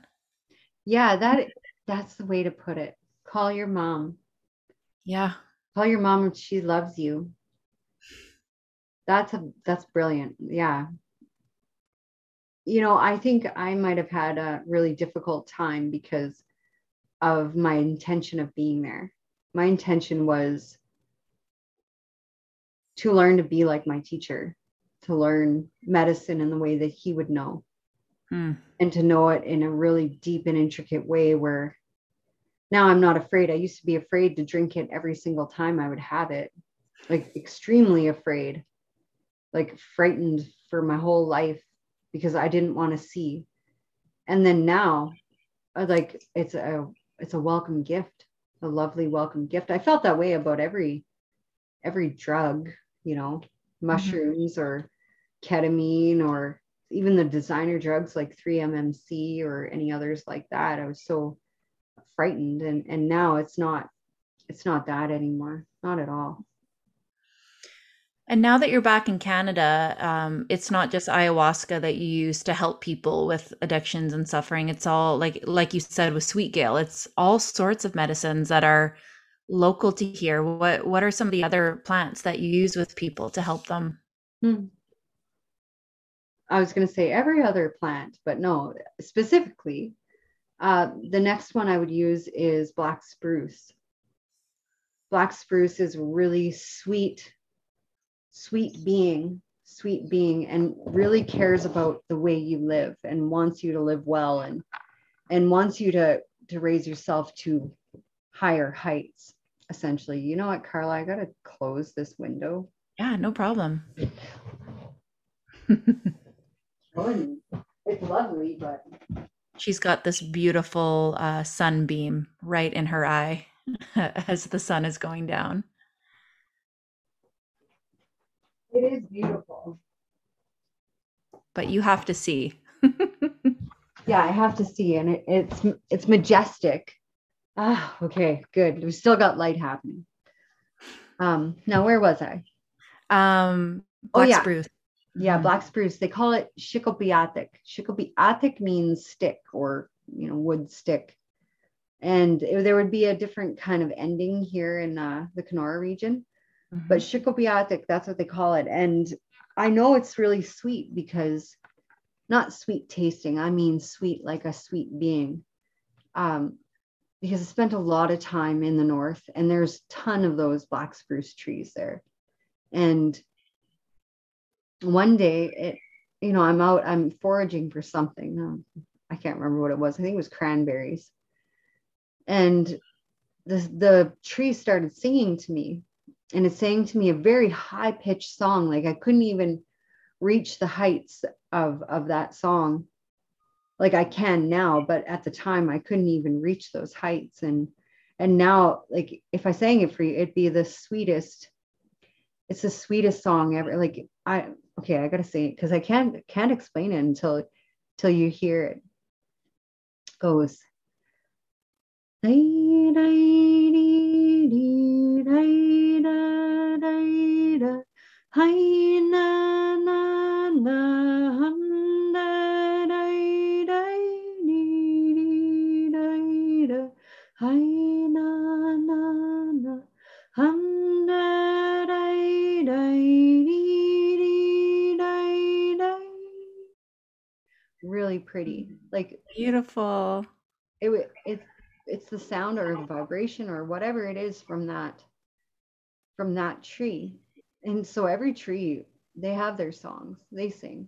Yeah, that that's the way to put it. Call your mom. Yeah. Call your mom if she loves you. That's a that's brilliant. Yeah. You know, I think I might have had a really difficult time because of my intention of being there. My intention was to learn to be like my teacher, to learn medicine in the way that he would know. Mm. And to know it in a really deep and intricate way where now I'm not afraid. I used to be afraid to drink it every single time I would have it, like extremely afraid, like frightened for my whole life because I didn't want to see. And then now, uh, like it's a it's a welcome gift, a lovely welcome gift. I felt that way about every every drug, you know, mm-hmm. mushrooms mm-hmm. or ketamine or even the designer drugs like 3-MMC or any others like that. I was so frightened and and now it's not it's not that anymore not at all and now that you're back in Canada, um, it's not just ayahuasca that you use to help people with addictions and suffering. It's all like, like you said with Sweet Gale. It's all sorts of medicines that are local to here. What What are some of the other plants that you use with people to help them? Hmm. I was going to say every other plant, but no, specifically uh, the next one I would use is black spruce. Black spruce is really sweet, sweet being, sweet being, and really cares about the way you live and wants you to live well and and wants you to to raise yourself to higher heights. Essentially, you know what, Carla? I gotta close this window. Yeah, no problem. it's lovely, but she's got this beautiful uh, sunbeam right in her eye as the sun is going down. It is beautiful. But you have to see. yeah, I have to see, and it, it's it's majestic. Ah, okay, good. We still got light happening. Um, now where was I? Um, oh yeah, spruce. Yeah, mm-hmm. black spruce. They call it shikopiatic. Shikopiatic means stick or you know wood stick, and it, there would be a different kind of ending here in uh, the Kenora region, mm-hmm. but shikopiatic that's what they call it. And I know it's really sweet because not sweet tasting. I mean sweet like a sweet being. Um, because I spent a lot of time in the north, and there's a ton of those black spruce trees there, and one day it you know i'm out i'm foraging for something. Um, i can't remember what it was. I think it was cranberries. And the the tree started singing to me and it sang to me a very high pitched song. Like i couldn't even reach the heights of of that song. Like i can now but at the time i couldn't even reach those heights. And and now like if i sang it for you it'd be the sweetest it's the sweetest song ever. Like i okay, I gotta say because I can't can't explain it until until you hear it. it goes. Hi na na na really pretty. Like beautiful. It it's it's the sound or the vibration or whatever it is from that from that tree. And so every tree they have their songs they sing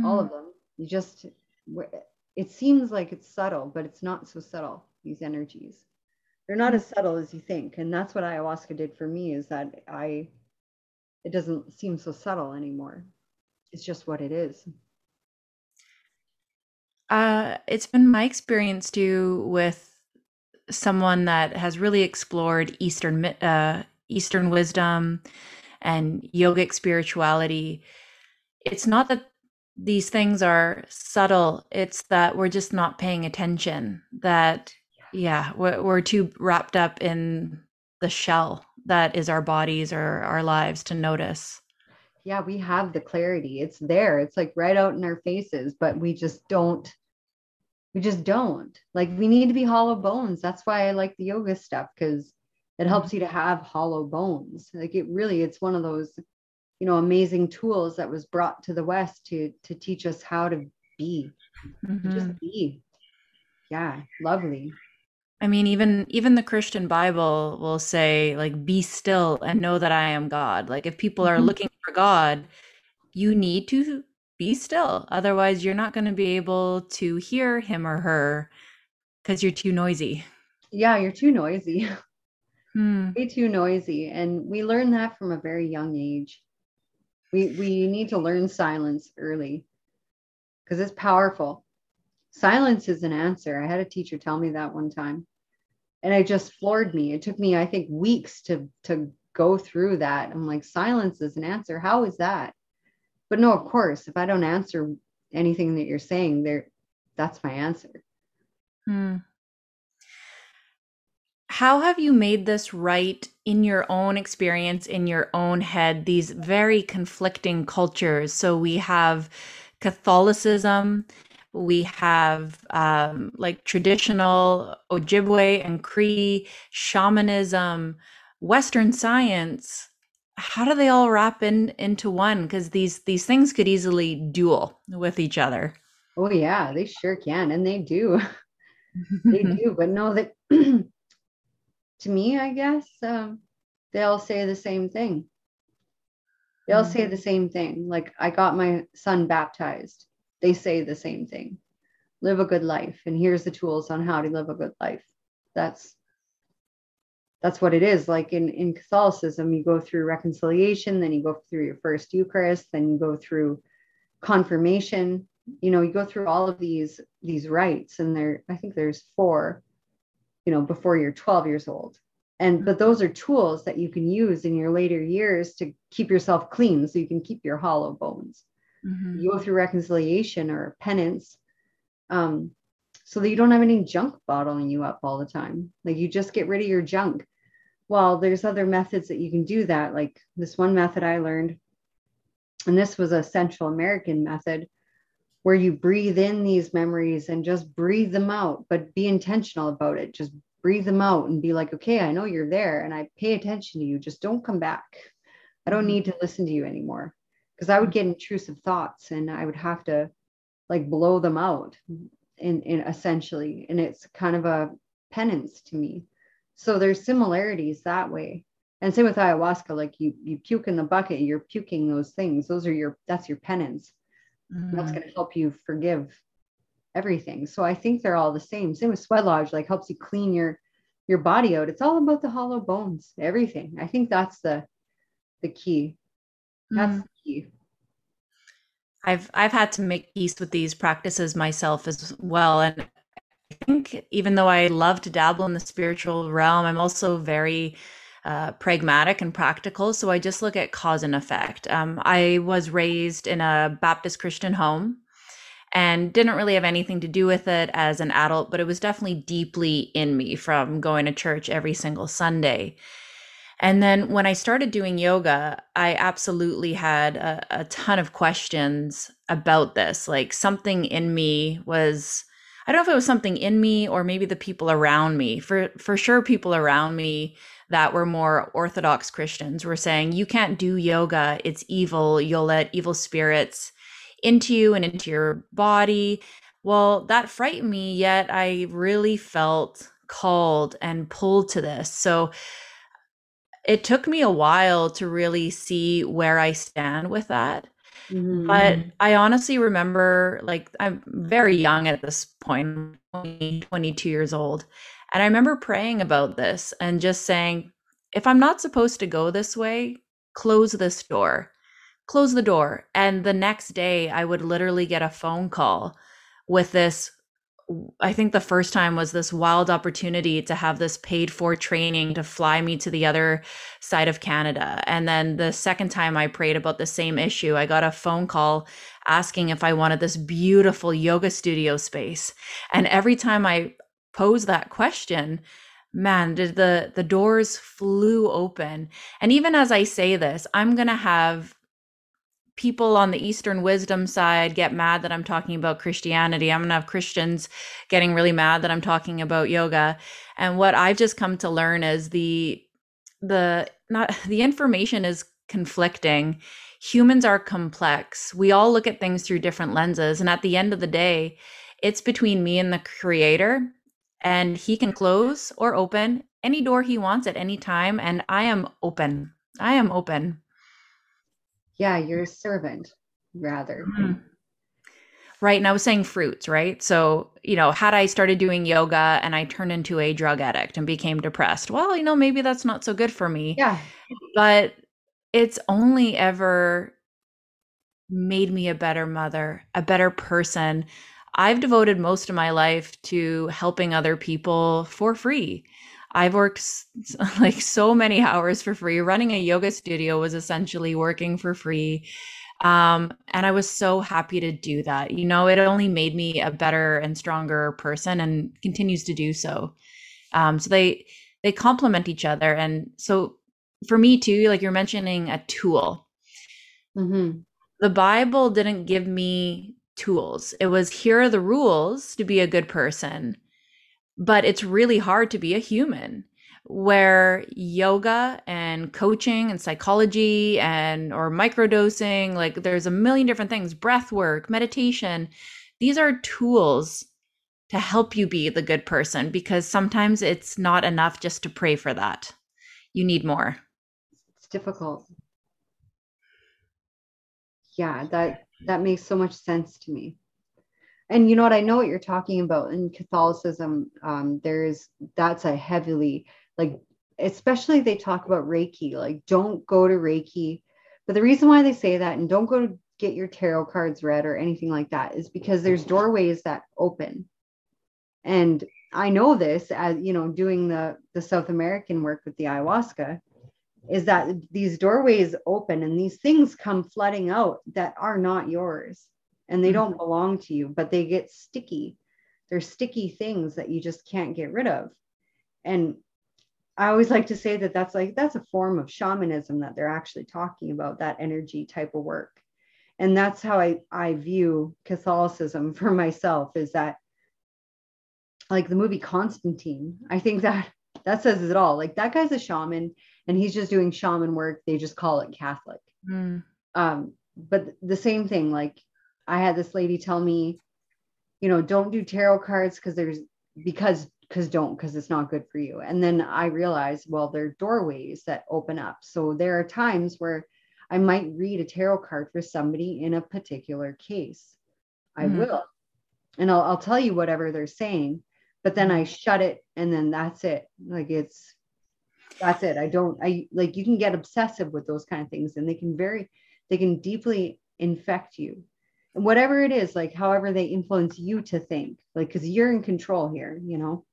mm. all of them you just it seems like it's subtle but it's not so subtle these energies they're not as subtle as you think and that's what ayahuasca did for me is that i it doesn't seem so subtle anymore it's just what it is uh, it's been my experience too with someone that has really explored Eastern uh, Eastern wisdom and yogic spirituality. It's not that these things are subtle; it's that we're just not paying attention. That yeah, we're, we're too wrapped up in the shell that is our bodies or our lives to notice. Yeah, we have the clarity. It's there. It's like right out in our faces, but we just don't we just don't like we need to be hollow bones that's why i like the yoga stuff because it mm-hmm. helps you to have hollow bones like it really it's one of those you know amazing tools that was brought to the west to to teach us how to be mm-hmm. just be yeah lovely i mean even even the christian bible will say like be still and know that i am god like if people are mm-hmm. looking for god you need to be still. Otherwise, you're not going to be able to hear him or her because you're too noisy. Yeah, you're too noisy. Hmm. Way too noisy. And we learn that from a very young age. We we need to learn silence early because it's powerful. Silence is an answer. I had a teacher tell me that one time. And it just floored me. It took me, I think, weeks to to go through that. I'm like, silence is an answer. How is that? but no of course if i don't answer anything that you're saying there that's my answer hmm. how have you made this right in your own experience in your own head these very conflicting cultures so we have catholicism we have um, like traditional ojibwe and cree shamanism western science. How do they all wrap in into one? Because these these things could easily duel with each other. Oh yeah they sure can and they do. They do but no that to me i guess um, they all say the same thing. They all mm-hmm. say the same thing like i got my son baptized they say the same thing. Live a good life and here's the tools on how to live a good life. That's that's what it is. Like in in catholicism you go through reconciliation then you go through your first eucharist then you go through confirmation. You know you go through all of these these rites and there i think there's four you know before you're 12 years old. And but mm-hmm. those are tools that you can use in your later years to keep yourself clean so you can keep your hollow bones mm-hmm. you go through reconciliation or penance um, so that you don't have any junk bottling you up all the time. Like you just get rid of your junk. Well, there's other methods that you can do that. Like this one method I learned, and this was a Central American method where you breathe in these memories and just breathe them out, but be intentional about it. Just breathe them out and be like, okay, I know you're there and I pay attention to you. Just don't come back. I don't mm-hmm. need to listen to you anymore. Because I would get intrusive thoughts and I would have to like blow them out in, in essentially. And it's kind of a penance to me. So there's similarities that way. And same with ayahuasca like you you puke in the bucket you're puking those things. Those are your that's your penance. Mm. that's going to help you forgive everything. So i think they're all the same. Same with sweat lodge like helps you clean your your body out. It's all about the hollow bones everything. I think that's the the key that's mm. key I've I've had to make peace with these practices myself as well and I think even though I love to dabble in the spiritual realm I'm also very uh, pragmatic and practical so I just look at cause and effect. Um, I was raised in a Baptist Christian home and didn't really have anything to do with it as an adult but it was definitely deeply in me from going to church every single Sunday. And then when I started doing yoga, I absolutely had a, a, ton of questions about this. Like something in me was, I don't know if it was something in me or maybe the people around me. For for sure, people around me that were more orthodox Christians were saying, you can't do yoga, it's evil. You'll let evil spirits into you and into your body. Well, that frightened me, yet I really felt called and pulled to this. So it took me a while to really see where I stand with that. Mm-hmm. But I honestly remember, like, I'm very young at this point, 20, 22 years old. And I remember praying about this and just saying, if I'm not supposed to go this way, close this door, close the door. And the next day, I would literally get a phone call with this I think the first time was this wild opportunity to have this paid for training to fly me to the other side of Canada. And then the second time I prayed about the same issue, I got a phone call asking if I wanted this beautiful yoga studio space. And every time I posed that question, man, did the the doors flew open. And even as I say this, I'm going to have people on the Eastern wisdom side get mad that I'm talking about Christianity. I'm going to have Christians getting really mad that I'm talking about yoga. And what I've just come to learn is the the not the information is conflicting. Humans are complex. We all look at things through different lenses and at the end of the day, it's between me and the creator and he can close or open any door he wants at any time and I am open. I am open yeah you're a servant rather. Mm-hmm. right and i was saying fruits right? So you know had i started doing yoga and i turned into a drug addict and became depressed well you know maybe that's not so good for me. Yeah. But it's only ever made me a better mother a better person. I've devoted most of my life to helping other people for free I've worked like so many hours for free. Running a yoga studio was essentially working for free. Um, and I was so happy to do that. You know, it only made me a better and stronger person and continues to do so. Um, so they they complement each other. And so for me too, like you're mentioning a tool. Mm-hmm. The Bible didn't give me tools. It was here are the rules to be a good person but it's really hard to be a human where yoga and coaching and psychology and or microdosing like there's a million different things breath work meditation these are tools to help you be the good person because sometimes it's not enough just to pray for that. You need more. It's difficult. Yeah that that makes so much sense to me and you know what? I know what you're talking about in catholicism. Um, there's that's a heavily like especially they talk about reiki like don't go to reiki. But the reason why they say that and don't go to get your tarot cards read or anything like that is because there's doorways that open. And i know this as you know doing the the south american work with the ayahuasca is that these doorways open and these things come flooding out that are not yours and they don't mm-hmm. belong to you, but they get sticky. They're sticky things that you just can't get rid of. And I always like to say that that's like that's a form of shamanism that they're actually talking about that energy type of work. And that's how I I view Catholicism for myself is that like the movie Constantine, I think that that says it all. Like that guy's a shaman and he's just doing shaman work. They just call it Catholic. Mm. Um, but the same thing, like I had this lady tell me, you know, don't do tarot cards because there's because because don't because it's not good for you. And then I realized, well, there are doorways that open up. So there are times where I might read a tarot card for somebody in a particular case. I mm-hmm. will. And I'll, I'll tell you whatever they're saying, but then I shut it and then that's it. Like it's that's it. I don't I like you can get obsessive with those kind of things and they can very they can deeply infect you whatever it is like however they influence you to think like because you're in control here you know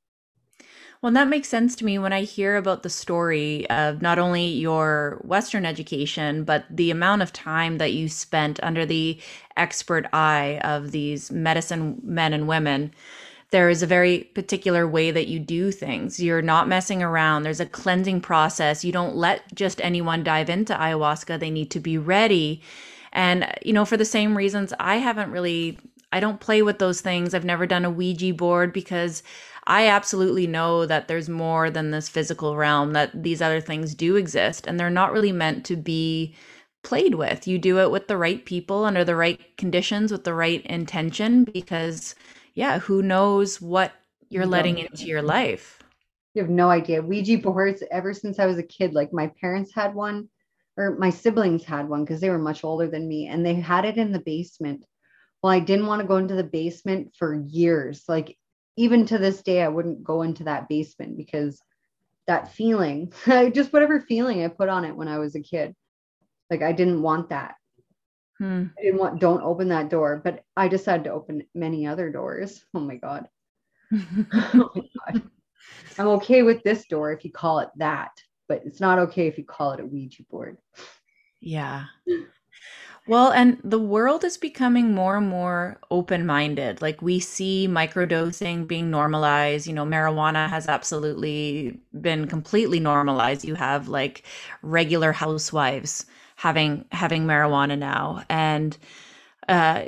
well that makes sense to me when i hear about the story of not only your western education but the amount of time that you spent under the expert eye of these medicine men and women there is a very particular way that you do things. You're not messing around. There's a cleansing process. You don't let just anyone dive into ayahuasca. They need to be ready and, you know, for the same reasons, I haven't really, I don't play with those things. I've never done a Ouija board because I absolutely know that there's more than this physical realm, that these other things do exist and they're not really meant to be played with. You do it with the right people under the right conditions with the right intention because, yeah, who knows what you're letting into your life. You have no idea. Ouija boards, ever since I was a kid, like my parents had one, or my siblings had one because they were much older than me, and they had it in the basement. Well, I didn't want to go into the basement for years. Like, even to this day, I wouldn't go into that basement because that feeling, just whatever feeling I put on it when I was a kid, like I didn't want that. Hmm. I didn't want, don't open that door, but I decided to open many other doors. Oh my God. oh my God. I'm okay with this door if you call it that, but it's not okay if you call it a Ouija board. Yeah. Well, and the world is becoming more and more open minded. Like we see microdosing being normalized. You know, marijuana has absolutely been completely normalized. You have like regular housewives having having marijuana now. And uh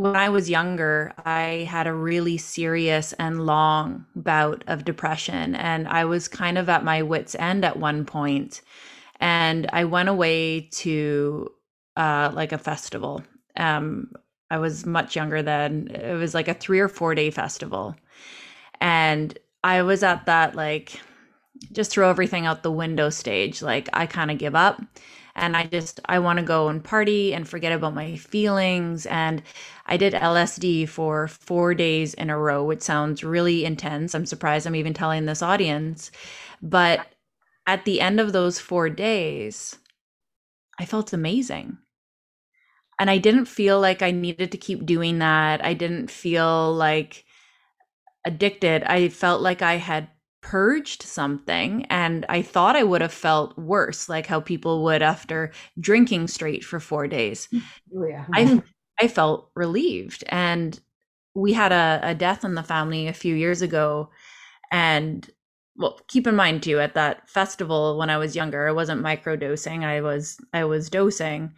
when I was younger, I had a really serious and long bout of depression, and I was kind of at my wits' end at one point. And I went away to uh, like a festival. Um, I was much younger then. It was like a three or four day festival, and I was at that like just throw everything out the window stage. Like I kind of give up and I just I want to go and party and forget about my feelings and I did LSD for 4 days in a row which sounds really intense. I'm surprised I'm even telling this audience. But at the end of those 4 days I felt amazing. And I didn't feel like I needed to keep doing that. I didn't feel like addicted. I felt like I had purged something and I thought I would have felt worse, like how people would after drinking straight for four days. Oh, yeah. I I felt relieved. And we had a, a death in the family a few years ago. And well, keep in mind too, at that festival when I was younger, I wasn't microdosing. I was I was dosing.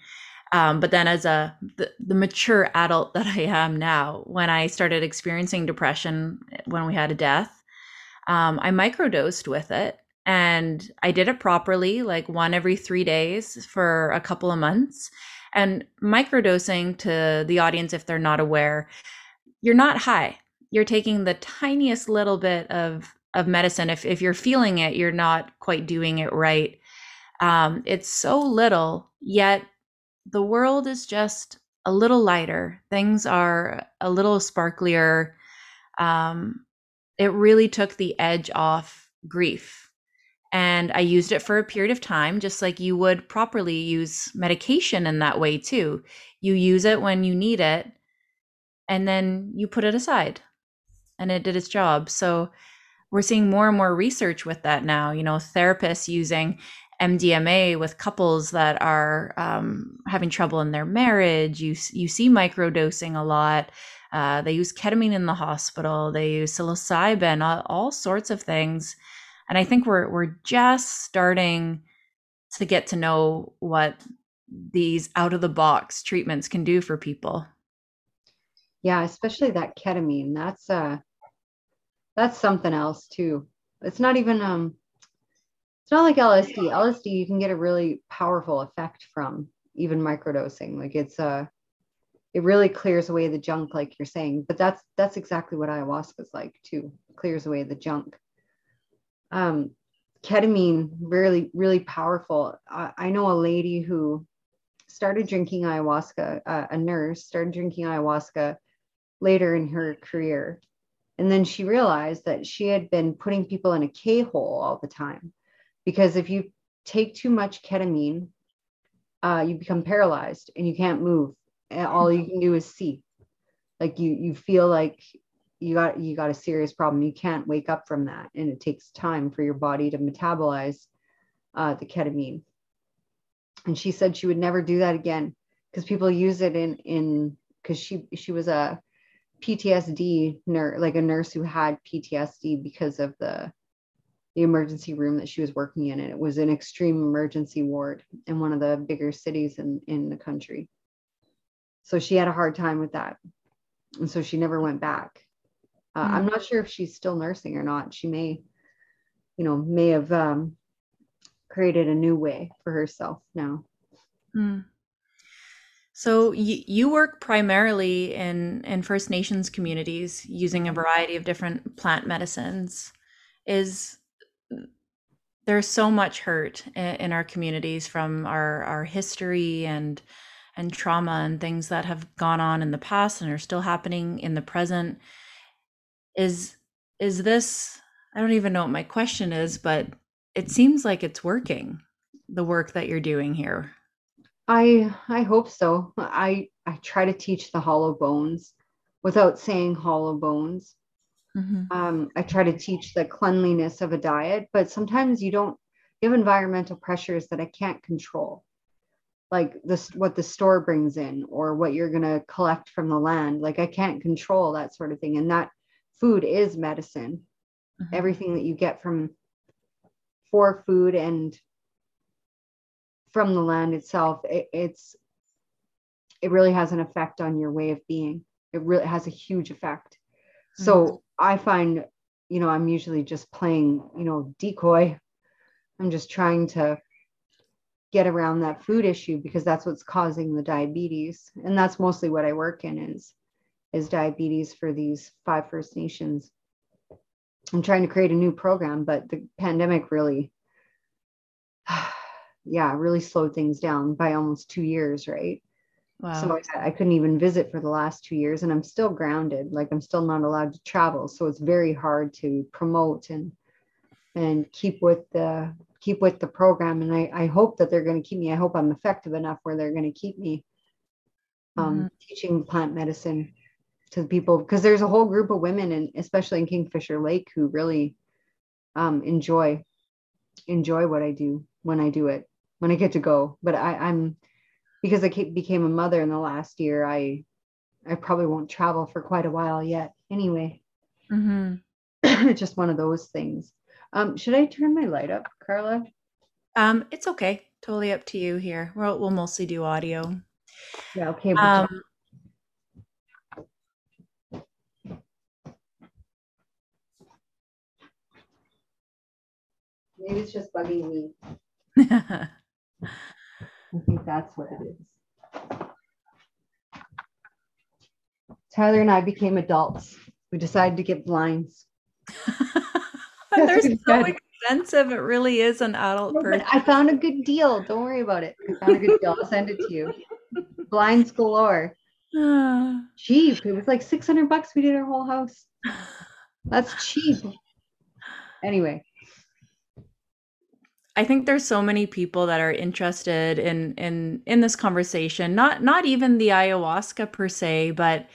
Um, but then as a the, the mature adult that I am now, when I started experiencing depression when we had a death, um, I microdosed with it and I did it properly, like one every three days for a couple of months. And microdosing to the audience, if they're not aware, you're not high. You're taking the tiniest little bit of of medicine. If if you're feeling it, you're not quite doing it right. Um, it's so little, yet the world is just a little lighter. Things are a little sparklier. Um, it really took the edge off grief. And I used it for a period of time, just like you would properly use medication in that way, too. You use it when you need it, and then you put it aside, and it did its job. So we're seeing more and more research with that now. You know, therapists using MDMA with couples that are um, having trouble in their marriage. You you see microdosing a lot. Uh, they use ketamine in the hospital. They use psilocybin, all, all sorts of things. And I think we're we're just starting to get to know what these out of the box treatments can do for people. Yeah, especially that ketamine. That's uh that's something else too. It's not even um it's not like LSD. LSD you can get a really powerful effect from even microdosing. Like it's uh it really clears away the junk like you're saying but that's that's exactly what ayahuasca is like too clears away the junk um ketamine really really powerful. I, I know a lady who started drinking ayahuasca uh, a nurse started drinking ayahuasca later in her career. And then she realized that she had been putting people in a k-hole all the time because if you take too much ketamine uh, you become paralyzed and you can't move. And all you can do is see. Like you you feel like you got you got a serious problem you can't wake up from that and it takes time for your body to metabolize uh, the ketamine. And she said she would never do that again because people use it in in because she she was a PTSD nurse like a nurse who had PTSD because of the the emergency room that she was working in and it was an extreme emergency ward in one of the bigger cities in in the country. So she had a hard time with that. And so she never went back uh, mm-hmm. i'm not sure if she's still nursing or not she may you know may have um, created a new way for herself now mm. so y- you work primarily in in first nations communities using a variety of different plant medicines is there's so much hurt in, in our communities from our our history and and trauma and things that have gone on in the past and are still happening in the present is is this i don't even know what my question is but it seems like it's working the work that you're doing here. I i hope so. I i try to teach the hollow bones without saying hollow bones. Mm-hmm. um, i try to teach the cleanliness of a diet but sometimes you don't you have environmental pressures that i can't control. Like this what the store brings in or what you're going to collect from the land like i can't control that sort of thing. And that food is medicine. Mm-hmm. everything that you get from for food and from the land itself it, it's it really has an effect on your way of being. It really has a huge effect. Mm-hmm. so i find you know i'm usually just playing you know decoy. I'm just trying to get around that food issue because that's what's causing the diabetes. And that's mostly what i work in is is diabetes for these five first nations. I'm trying to create a new program but the pandemic really yeah really slowed things down by almost two years right? Wow. so I, I couldn't even visit for the last two years and i'm still grounded. Like i'm still not allowed to travel. So it's very hard to promote and and keep with the keep with the program. And i, I hope that they're going to keep me. I hope i'm effective enough where they're going to keep me um, mm-hmm. teaching plant medicine to people because there's a whole group of women and especially in kingfisher lake who really um, enjoy enjoy what i do when i do it when i get to go but I, i'm because i became a mother in the last year i i probably won't travel for quite a while yet anyway mm-hmm. it's just one of those things um, should I turn my light up, Carla? Um, it's okay. Totally up to you here. We'll, we'll mostly do audio. Yeah, okay. Um, Maybe it's just bugging me. I think that's what it is. Tyler and I became adults. We decided to get blinds. They're so expensive. It really is an adult person. I found a good deal. Don't worry about it. I found a good deal. I'll send it to you. Blinds galore. cheap. It was like 600 bucks. We did our whole house. That's cheap. Anyway. I think there's so many people that are interested in in in this conversation. Not not even the ayahuasca per se, but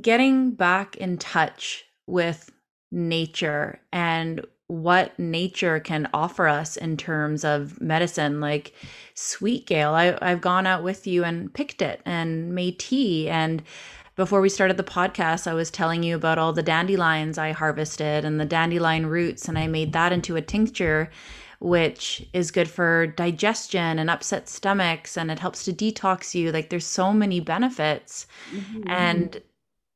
getting back in touch with nature and what nature can offer us in terms of medicine. Like sweet gale I, i've gone out with you and picked it and made tea. And before we started the podcast i was telling you about all the dandelions i harvested and the dandelion roots and i made that into a tincture which is good for digestion and upset stomachs and it helps to detox you like there's so many benefits mm-hmm. and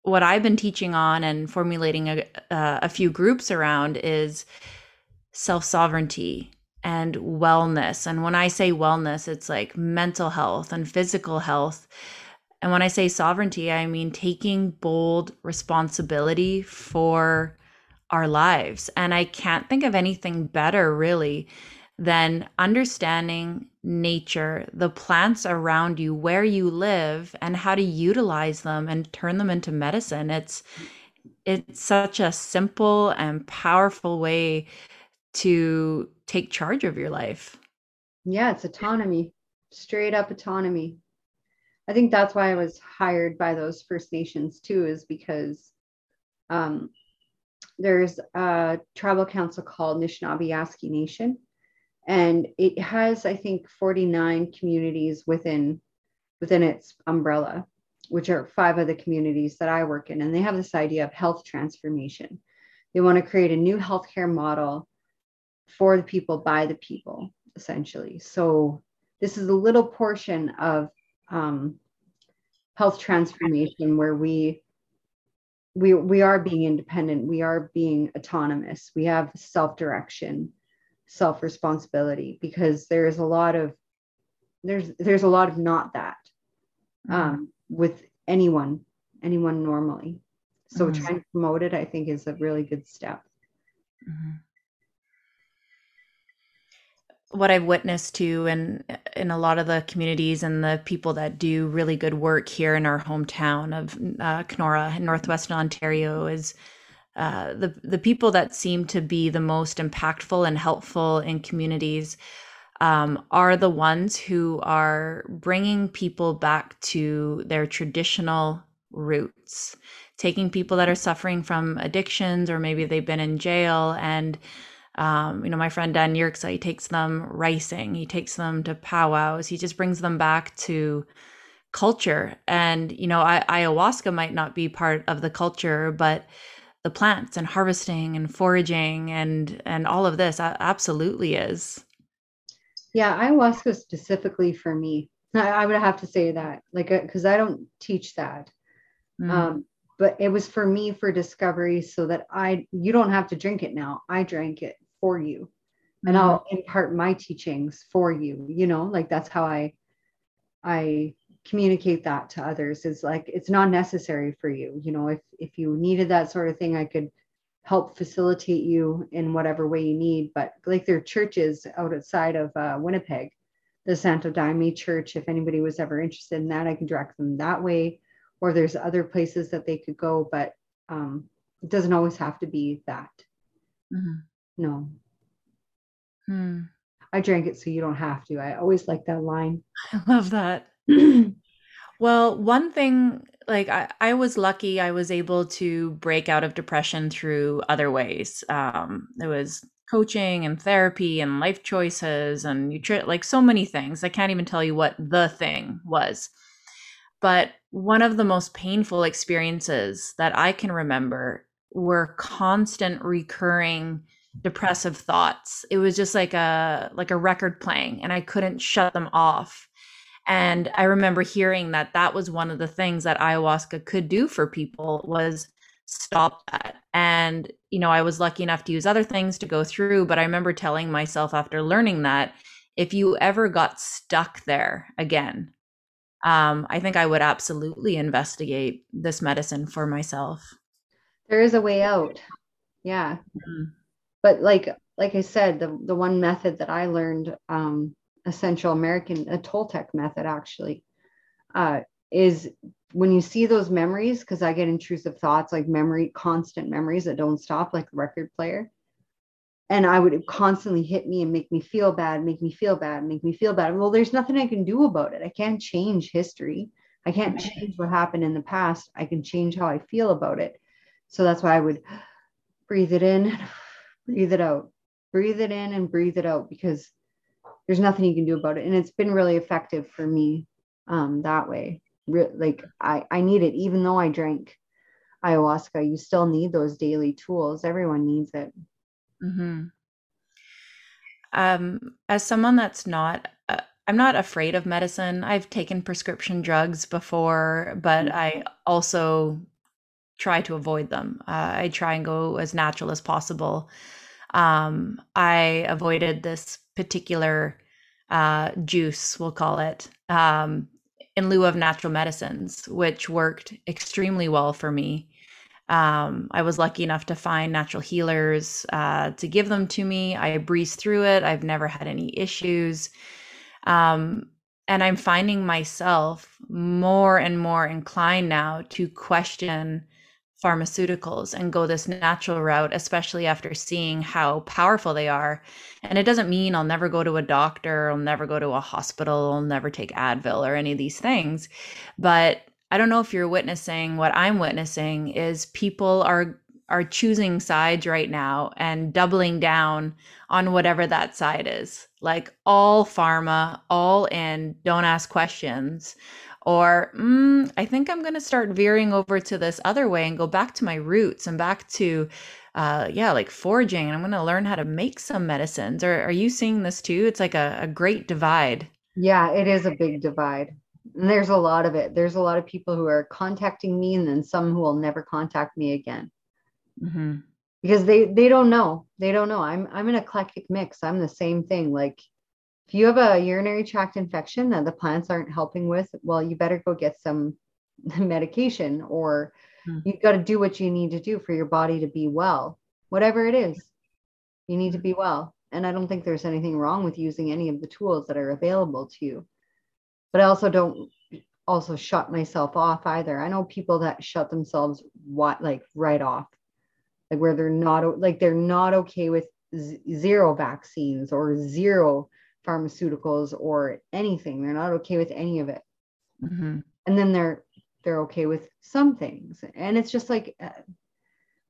what I've been teaching on and formulating a, uh, a few groups around is self sovereignty and wellness. And when I say wellness, it's like mental health and physical health. And when I say sovereignty, I mean taking bold responsibility for our lives. And I can't think of anything better, really, than understanding nature, the plants around you, where you live, and how to utilize them and turn them into medicine. It's it's such a simple and powerful way to take charge of your life. Yeah, it's autonomy, straight up autonomy. I think that's why I was hired by those First Nations too, is because um, there's a tribal council called Aski Nation, and it has i think 49 communities within within its umbrella which are five of the communities that i work in. And they have this idea of health transformation. They want to create a new healthcare model for the people by the people essentially. So this is a little portion of um, health transformation where we we we are being independent we are being autonomous we have self-direction self responsibility because there's a lot of there's there's a lot of not that mm-hmm. um, with anyone anyone normally so mm-hmm. trying to promote it i think is a really good step mm-hmm. What I've witnessed too, and in a lot of the communities and the people that do really good work here in our hometown of uh, Kenora in Northwestern Ontario is uh, the the people that seem to be the most impactful and helpful in communities um, are the ones who are bringing people back to their traditional roots, taking people that are suffering from addictions or maybe they've been in jail and um, you know, my friend Dan Yerxa, he takes them racing, he takes them to powwows, he just brings them back to culture. And, you know, I, ayahuasca might not be part of the culture, but the plants and harvesting and foraging and and all of this absolutely is. Yeah, ayahuasca specifically for me. I, would have to say that, like, because uh, I don't teach that. Mm. Um, but it was for me for discovery so that I, you don't have to drink it now. I drank it for you and mm-hmm. I'll impart my teachings for you, you know, like that's how I I communicate that to others is like it's not necessary for you. You know, if if you needed that sort of thing, I could help facilitate you in whatever way you need. But like there are churches outside of uh, Winnipeg, the Santo Daime Church. If anybody was ever interested in that, I can direct them that way. Or there's other places that they could go, but um, it doesn't always have to be that. Mm-hmm. No. Hmm. I drank it so you don't have to. I always like that line. I love that. well, one thing, like I, I was lucky, I was able to break out of depression through other ways. Um, there was coaching and therapy and life choices and nutri- like so many things. I can't even tell you what the thing was. But one of the most painful experiences that I can remember were constant recurring depressive thoughts. It was just like a like a record playing and I couldn't shut them off. And I remember hearing that that was one of the things that ayahuasca could do for people was stop that. And you know, I was lucky enough to use other things to go through, but I remember telling myself after learning that if you ever got stuck there again, um, I think I would absolutely investigate this medicine for myself. There is a way out. Yeah. Mm-hmm but like like I said, the the one method that I learned, um, a Central American, a Toltec method actually, uh, is when you see those memories, because I get intrusive thoughts like memory, constant memories that don't stop, like the record player. And I would constantly hit me and make me feel bad, make me feel bad, make me feel bad. Well, there's nothing I can do about it. I can't change history. I can't change what happened in the past. I can change how I feel about it. So that's why I would breathe it in, breathe it out. Breathe it in and breathe it out because there's nothing you can do about it. And it's been really effective for me um, that way. Re- like I, I need it. Even though i drank ayahuasca you still need those daily tools. Everyone needs it. Mm-hmm. um, as someone that's not uh, i'm not afraid of medicine. I've taken prescription drugs before but mm-hmm. i also try to avoid them. Uh, I try and go as natural as possible. Um, I avoided this particular uh, juice, we'll call it, um, in lieu of natural medicines, which worked extremely well for me. Um, I was lucky enough to find natural healers uh, to give them to me. I breezed through it. I've never had any issues. Um, and I'm finding myself more and more inclined now to question pharmaceuticals and go this natural route, especially after seeing how powerful they are. And it doesn't mean I'll never go to a doctor, I'll never go to a hospital, I'll never take Advil or any of these things. But I don't know if you're witnessing what I'm witnessing is people are are choosing sides right now and doubling down on whatever that side is. Like all pharma, all in, don't ask questions or mm, I think I'm going to start veering over to this other way and go back to my roots and back to, uh, yeah, like foraging. And I'm going to learn how to make some medicines. Or are you seeing this too? It's like a, a great divide. Yeah, it is a big divide. And there's a lot of it. There's a lot of people who are contacting me, and then some who will never contact me again. Mm-hmm. Because they they don't know. They don't know. I'm I'm an eclectic mix. I'm the same thing. Like if you have a urinary tract infection that the plants aren't helping with, well, you better go get some medication or hmm. you've got to do what you need to do for your body to be well. Whatever it is, you need to be well. and I don't think there's anything wrong with using any of the tools that are available to you. But I also don't also shut myself off either. I know people that shut themselves what like right off, like where they're not like they're not okay with z- zero vaccines or zero pharmaceuticals or anything. They're not okay with any of it. Mm-hmm. And then they're they're okay with some things, and it's just like uh,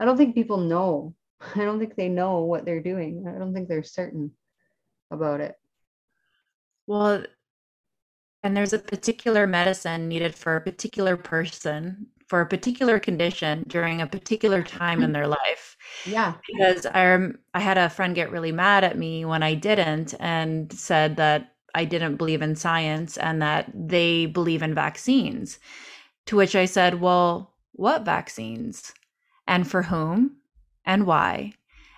I don't think people know. I don't think they know what they're doing. I don't think they're certain about it. Well, and there's a particular medicine needed for a particular person for a particular condition during a particular time in mm. their life. Yeah. Because I I had a friend get really mad at me when I didn't and said that I didn't believe in science and that they believe in vaccines. To which I said, "Well, what vaccines? And for whom? And why?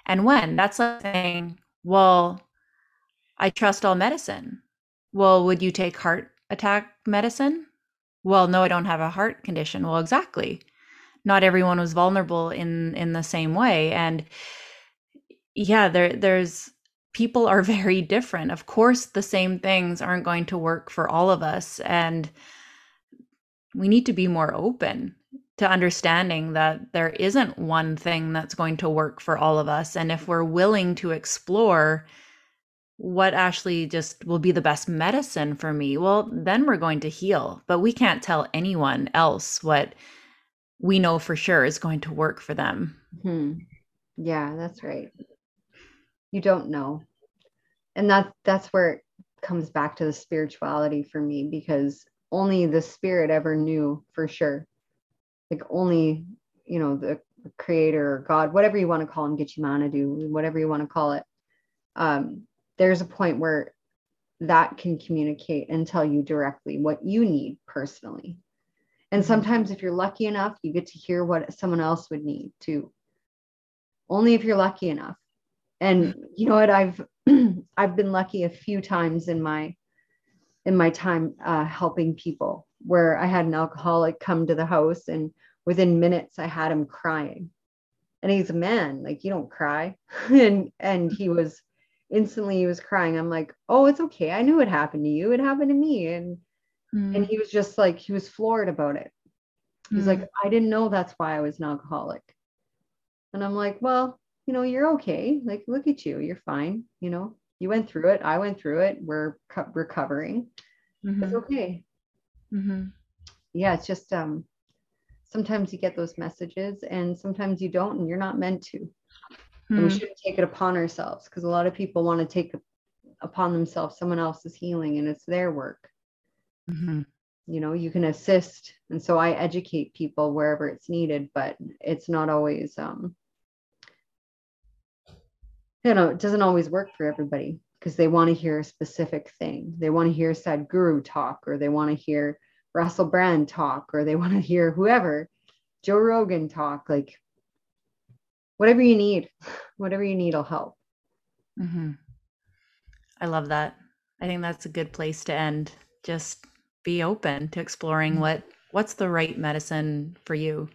And when?" That's like saying, "Well, I trust all medicine." Well, would you take heart attack medicine? Well, no, I don't have a heart condition. Well, exactly. Not everyone was vulnerable in in the same way and yeah, there there's people are very different. Of course, the same things aren't going to work for all of us and we need to be more open to understanding that there isn't one thing that's going to work for all of us and if we're willing to explore what actually just will be the best medicine for me, well, then we're going to heal. But we can't tell anyone else what we know for sure is going to work for them. Hmm. Yeah, that's right. You don't know. And that that's where it comes back to the spirituality for me because only the spirit ever knew for sure. Like only, you know, the creator or God, whatever you want to call him, do whatever you want to call it. Um, there's a point where that can communicate and tell you directly what you need personally. And mm-hmm. sometimes, if you're lucky enough, you get to hear what someone else would need too. Only if you're lucky enough. And mm-hmm. you know what? I've I've been lucky a few times in my in my time uh, helping people where I had an alcoholic come to the house and within minutes I had him crying. And he's a man, like you don't cry. and and he was instantly he was crying. I'm like, oh, it's okay. I knew it happened to you. It happened to me. And mm. and he was just like, he was floored about it. He's mm. like, I didn't know that's why I was an alcoholic. And I'm like, well, you know, you're okay. Like, look at you. You're fine. You know, you went through it. I went through it. We're co- recovering. Mm-hmm. It's okay. Mm-hmm. Yeah, it's just um sometimes you get those messages and sometimes you don't and you're not meant to and we hmm. shouldn't take it upon ourselves because a lot of people want to take upon themselves someone else's healing and it's their work mm-hmm. you know you can assist and so i educate people wherever it's needed but it's not always um you know it doesn't always work for everybody because they want to hear a specific thing they want to hear sadhguru talk or they want to hear russell brand talk or they want to hear whoever joe rogan talk like whatever you need, whatever you need will help. Mm-hmm. I love that. I think that's a good place to end. Just be open to exploring mm-hmm. what what's the right medicine for you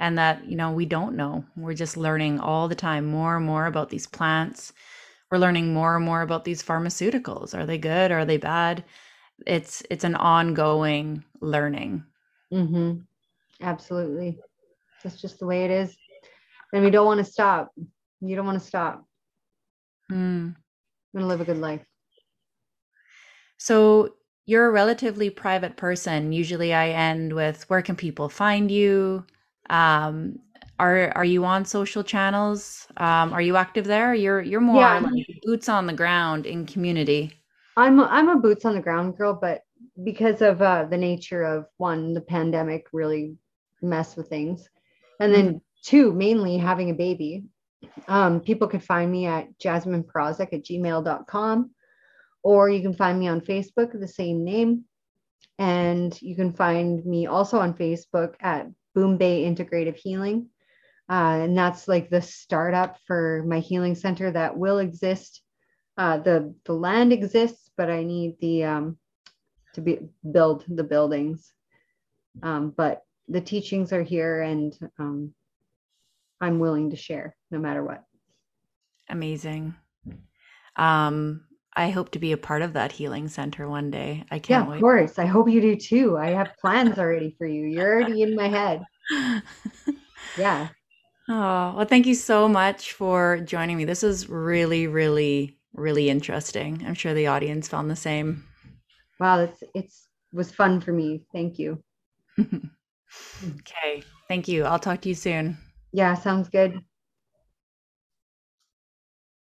and that you know we don't know we're just learning all the time more and more about these plants we're learning more and more about these pharmaceuticals are they good are they bad it's it's an ongoing learning mm-hmm. absolutely that's just the way it is and we don't want to stop. You don't want to stop. Mm. I'm gonna live a good life. So you're a relatively private person. Usually, I end with where can people find you? Um, are are you on social channels? Um, are you active there? You're you're more yeah. like boots on the ground in community. I'm a, I'm a boots on the ground girl, but because of uh, the nature of one, the pandemic really messed with things, and then two, mainly having a baby. Um, people could find me at jazminpirozek at gmail.com, or you can find me on Facebook, the same name. And you can find me also on Facebook at Boom Bay Integrative Healing. Uh, and that's like the startup for my healing center that will exist. Uh, the the land exists, but I need the um, to be build the buildings. Um, but the teachings are here, and um, I'm willing to share no matter what. Amazing. Um, I hope to be a part of that healing center one day. I can't yeah, wait. Of course. I hope you do too. I have plans already for you. You're already in my head. yeah. Oh, well, thank you so much for joining me. This was really, really, really interesting. I'm sure the audience found the same. Wow, it's it's was fun for me. Thank you. okay. Thank you. I'll talk to you soon. Yeah, sounds good.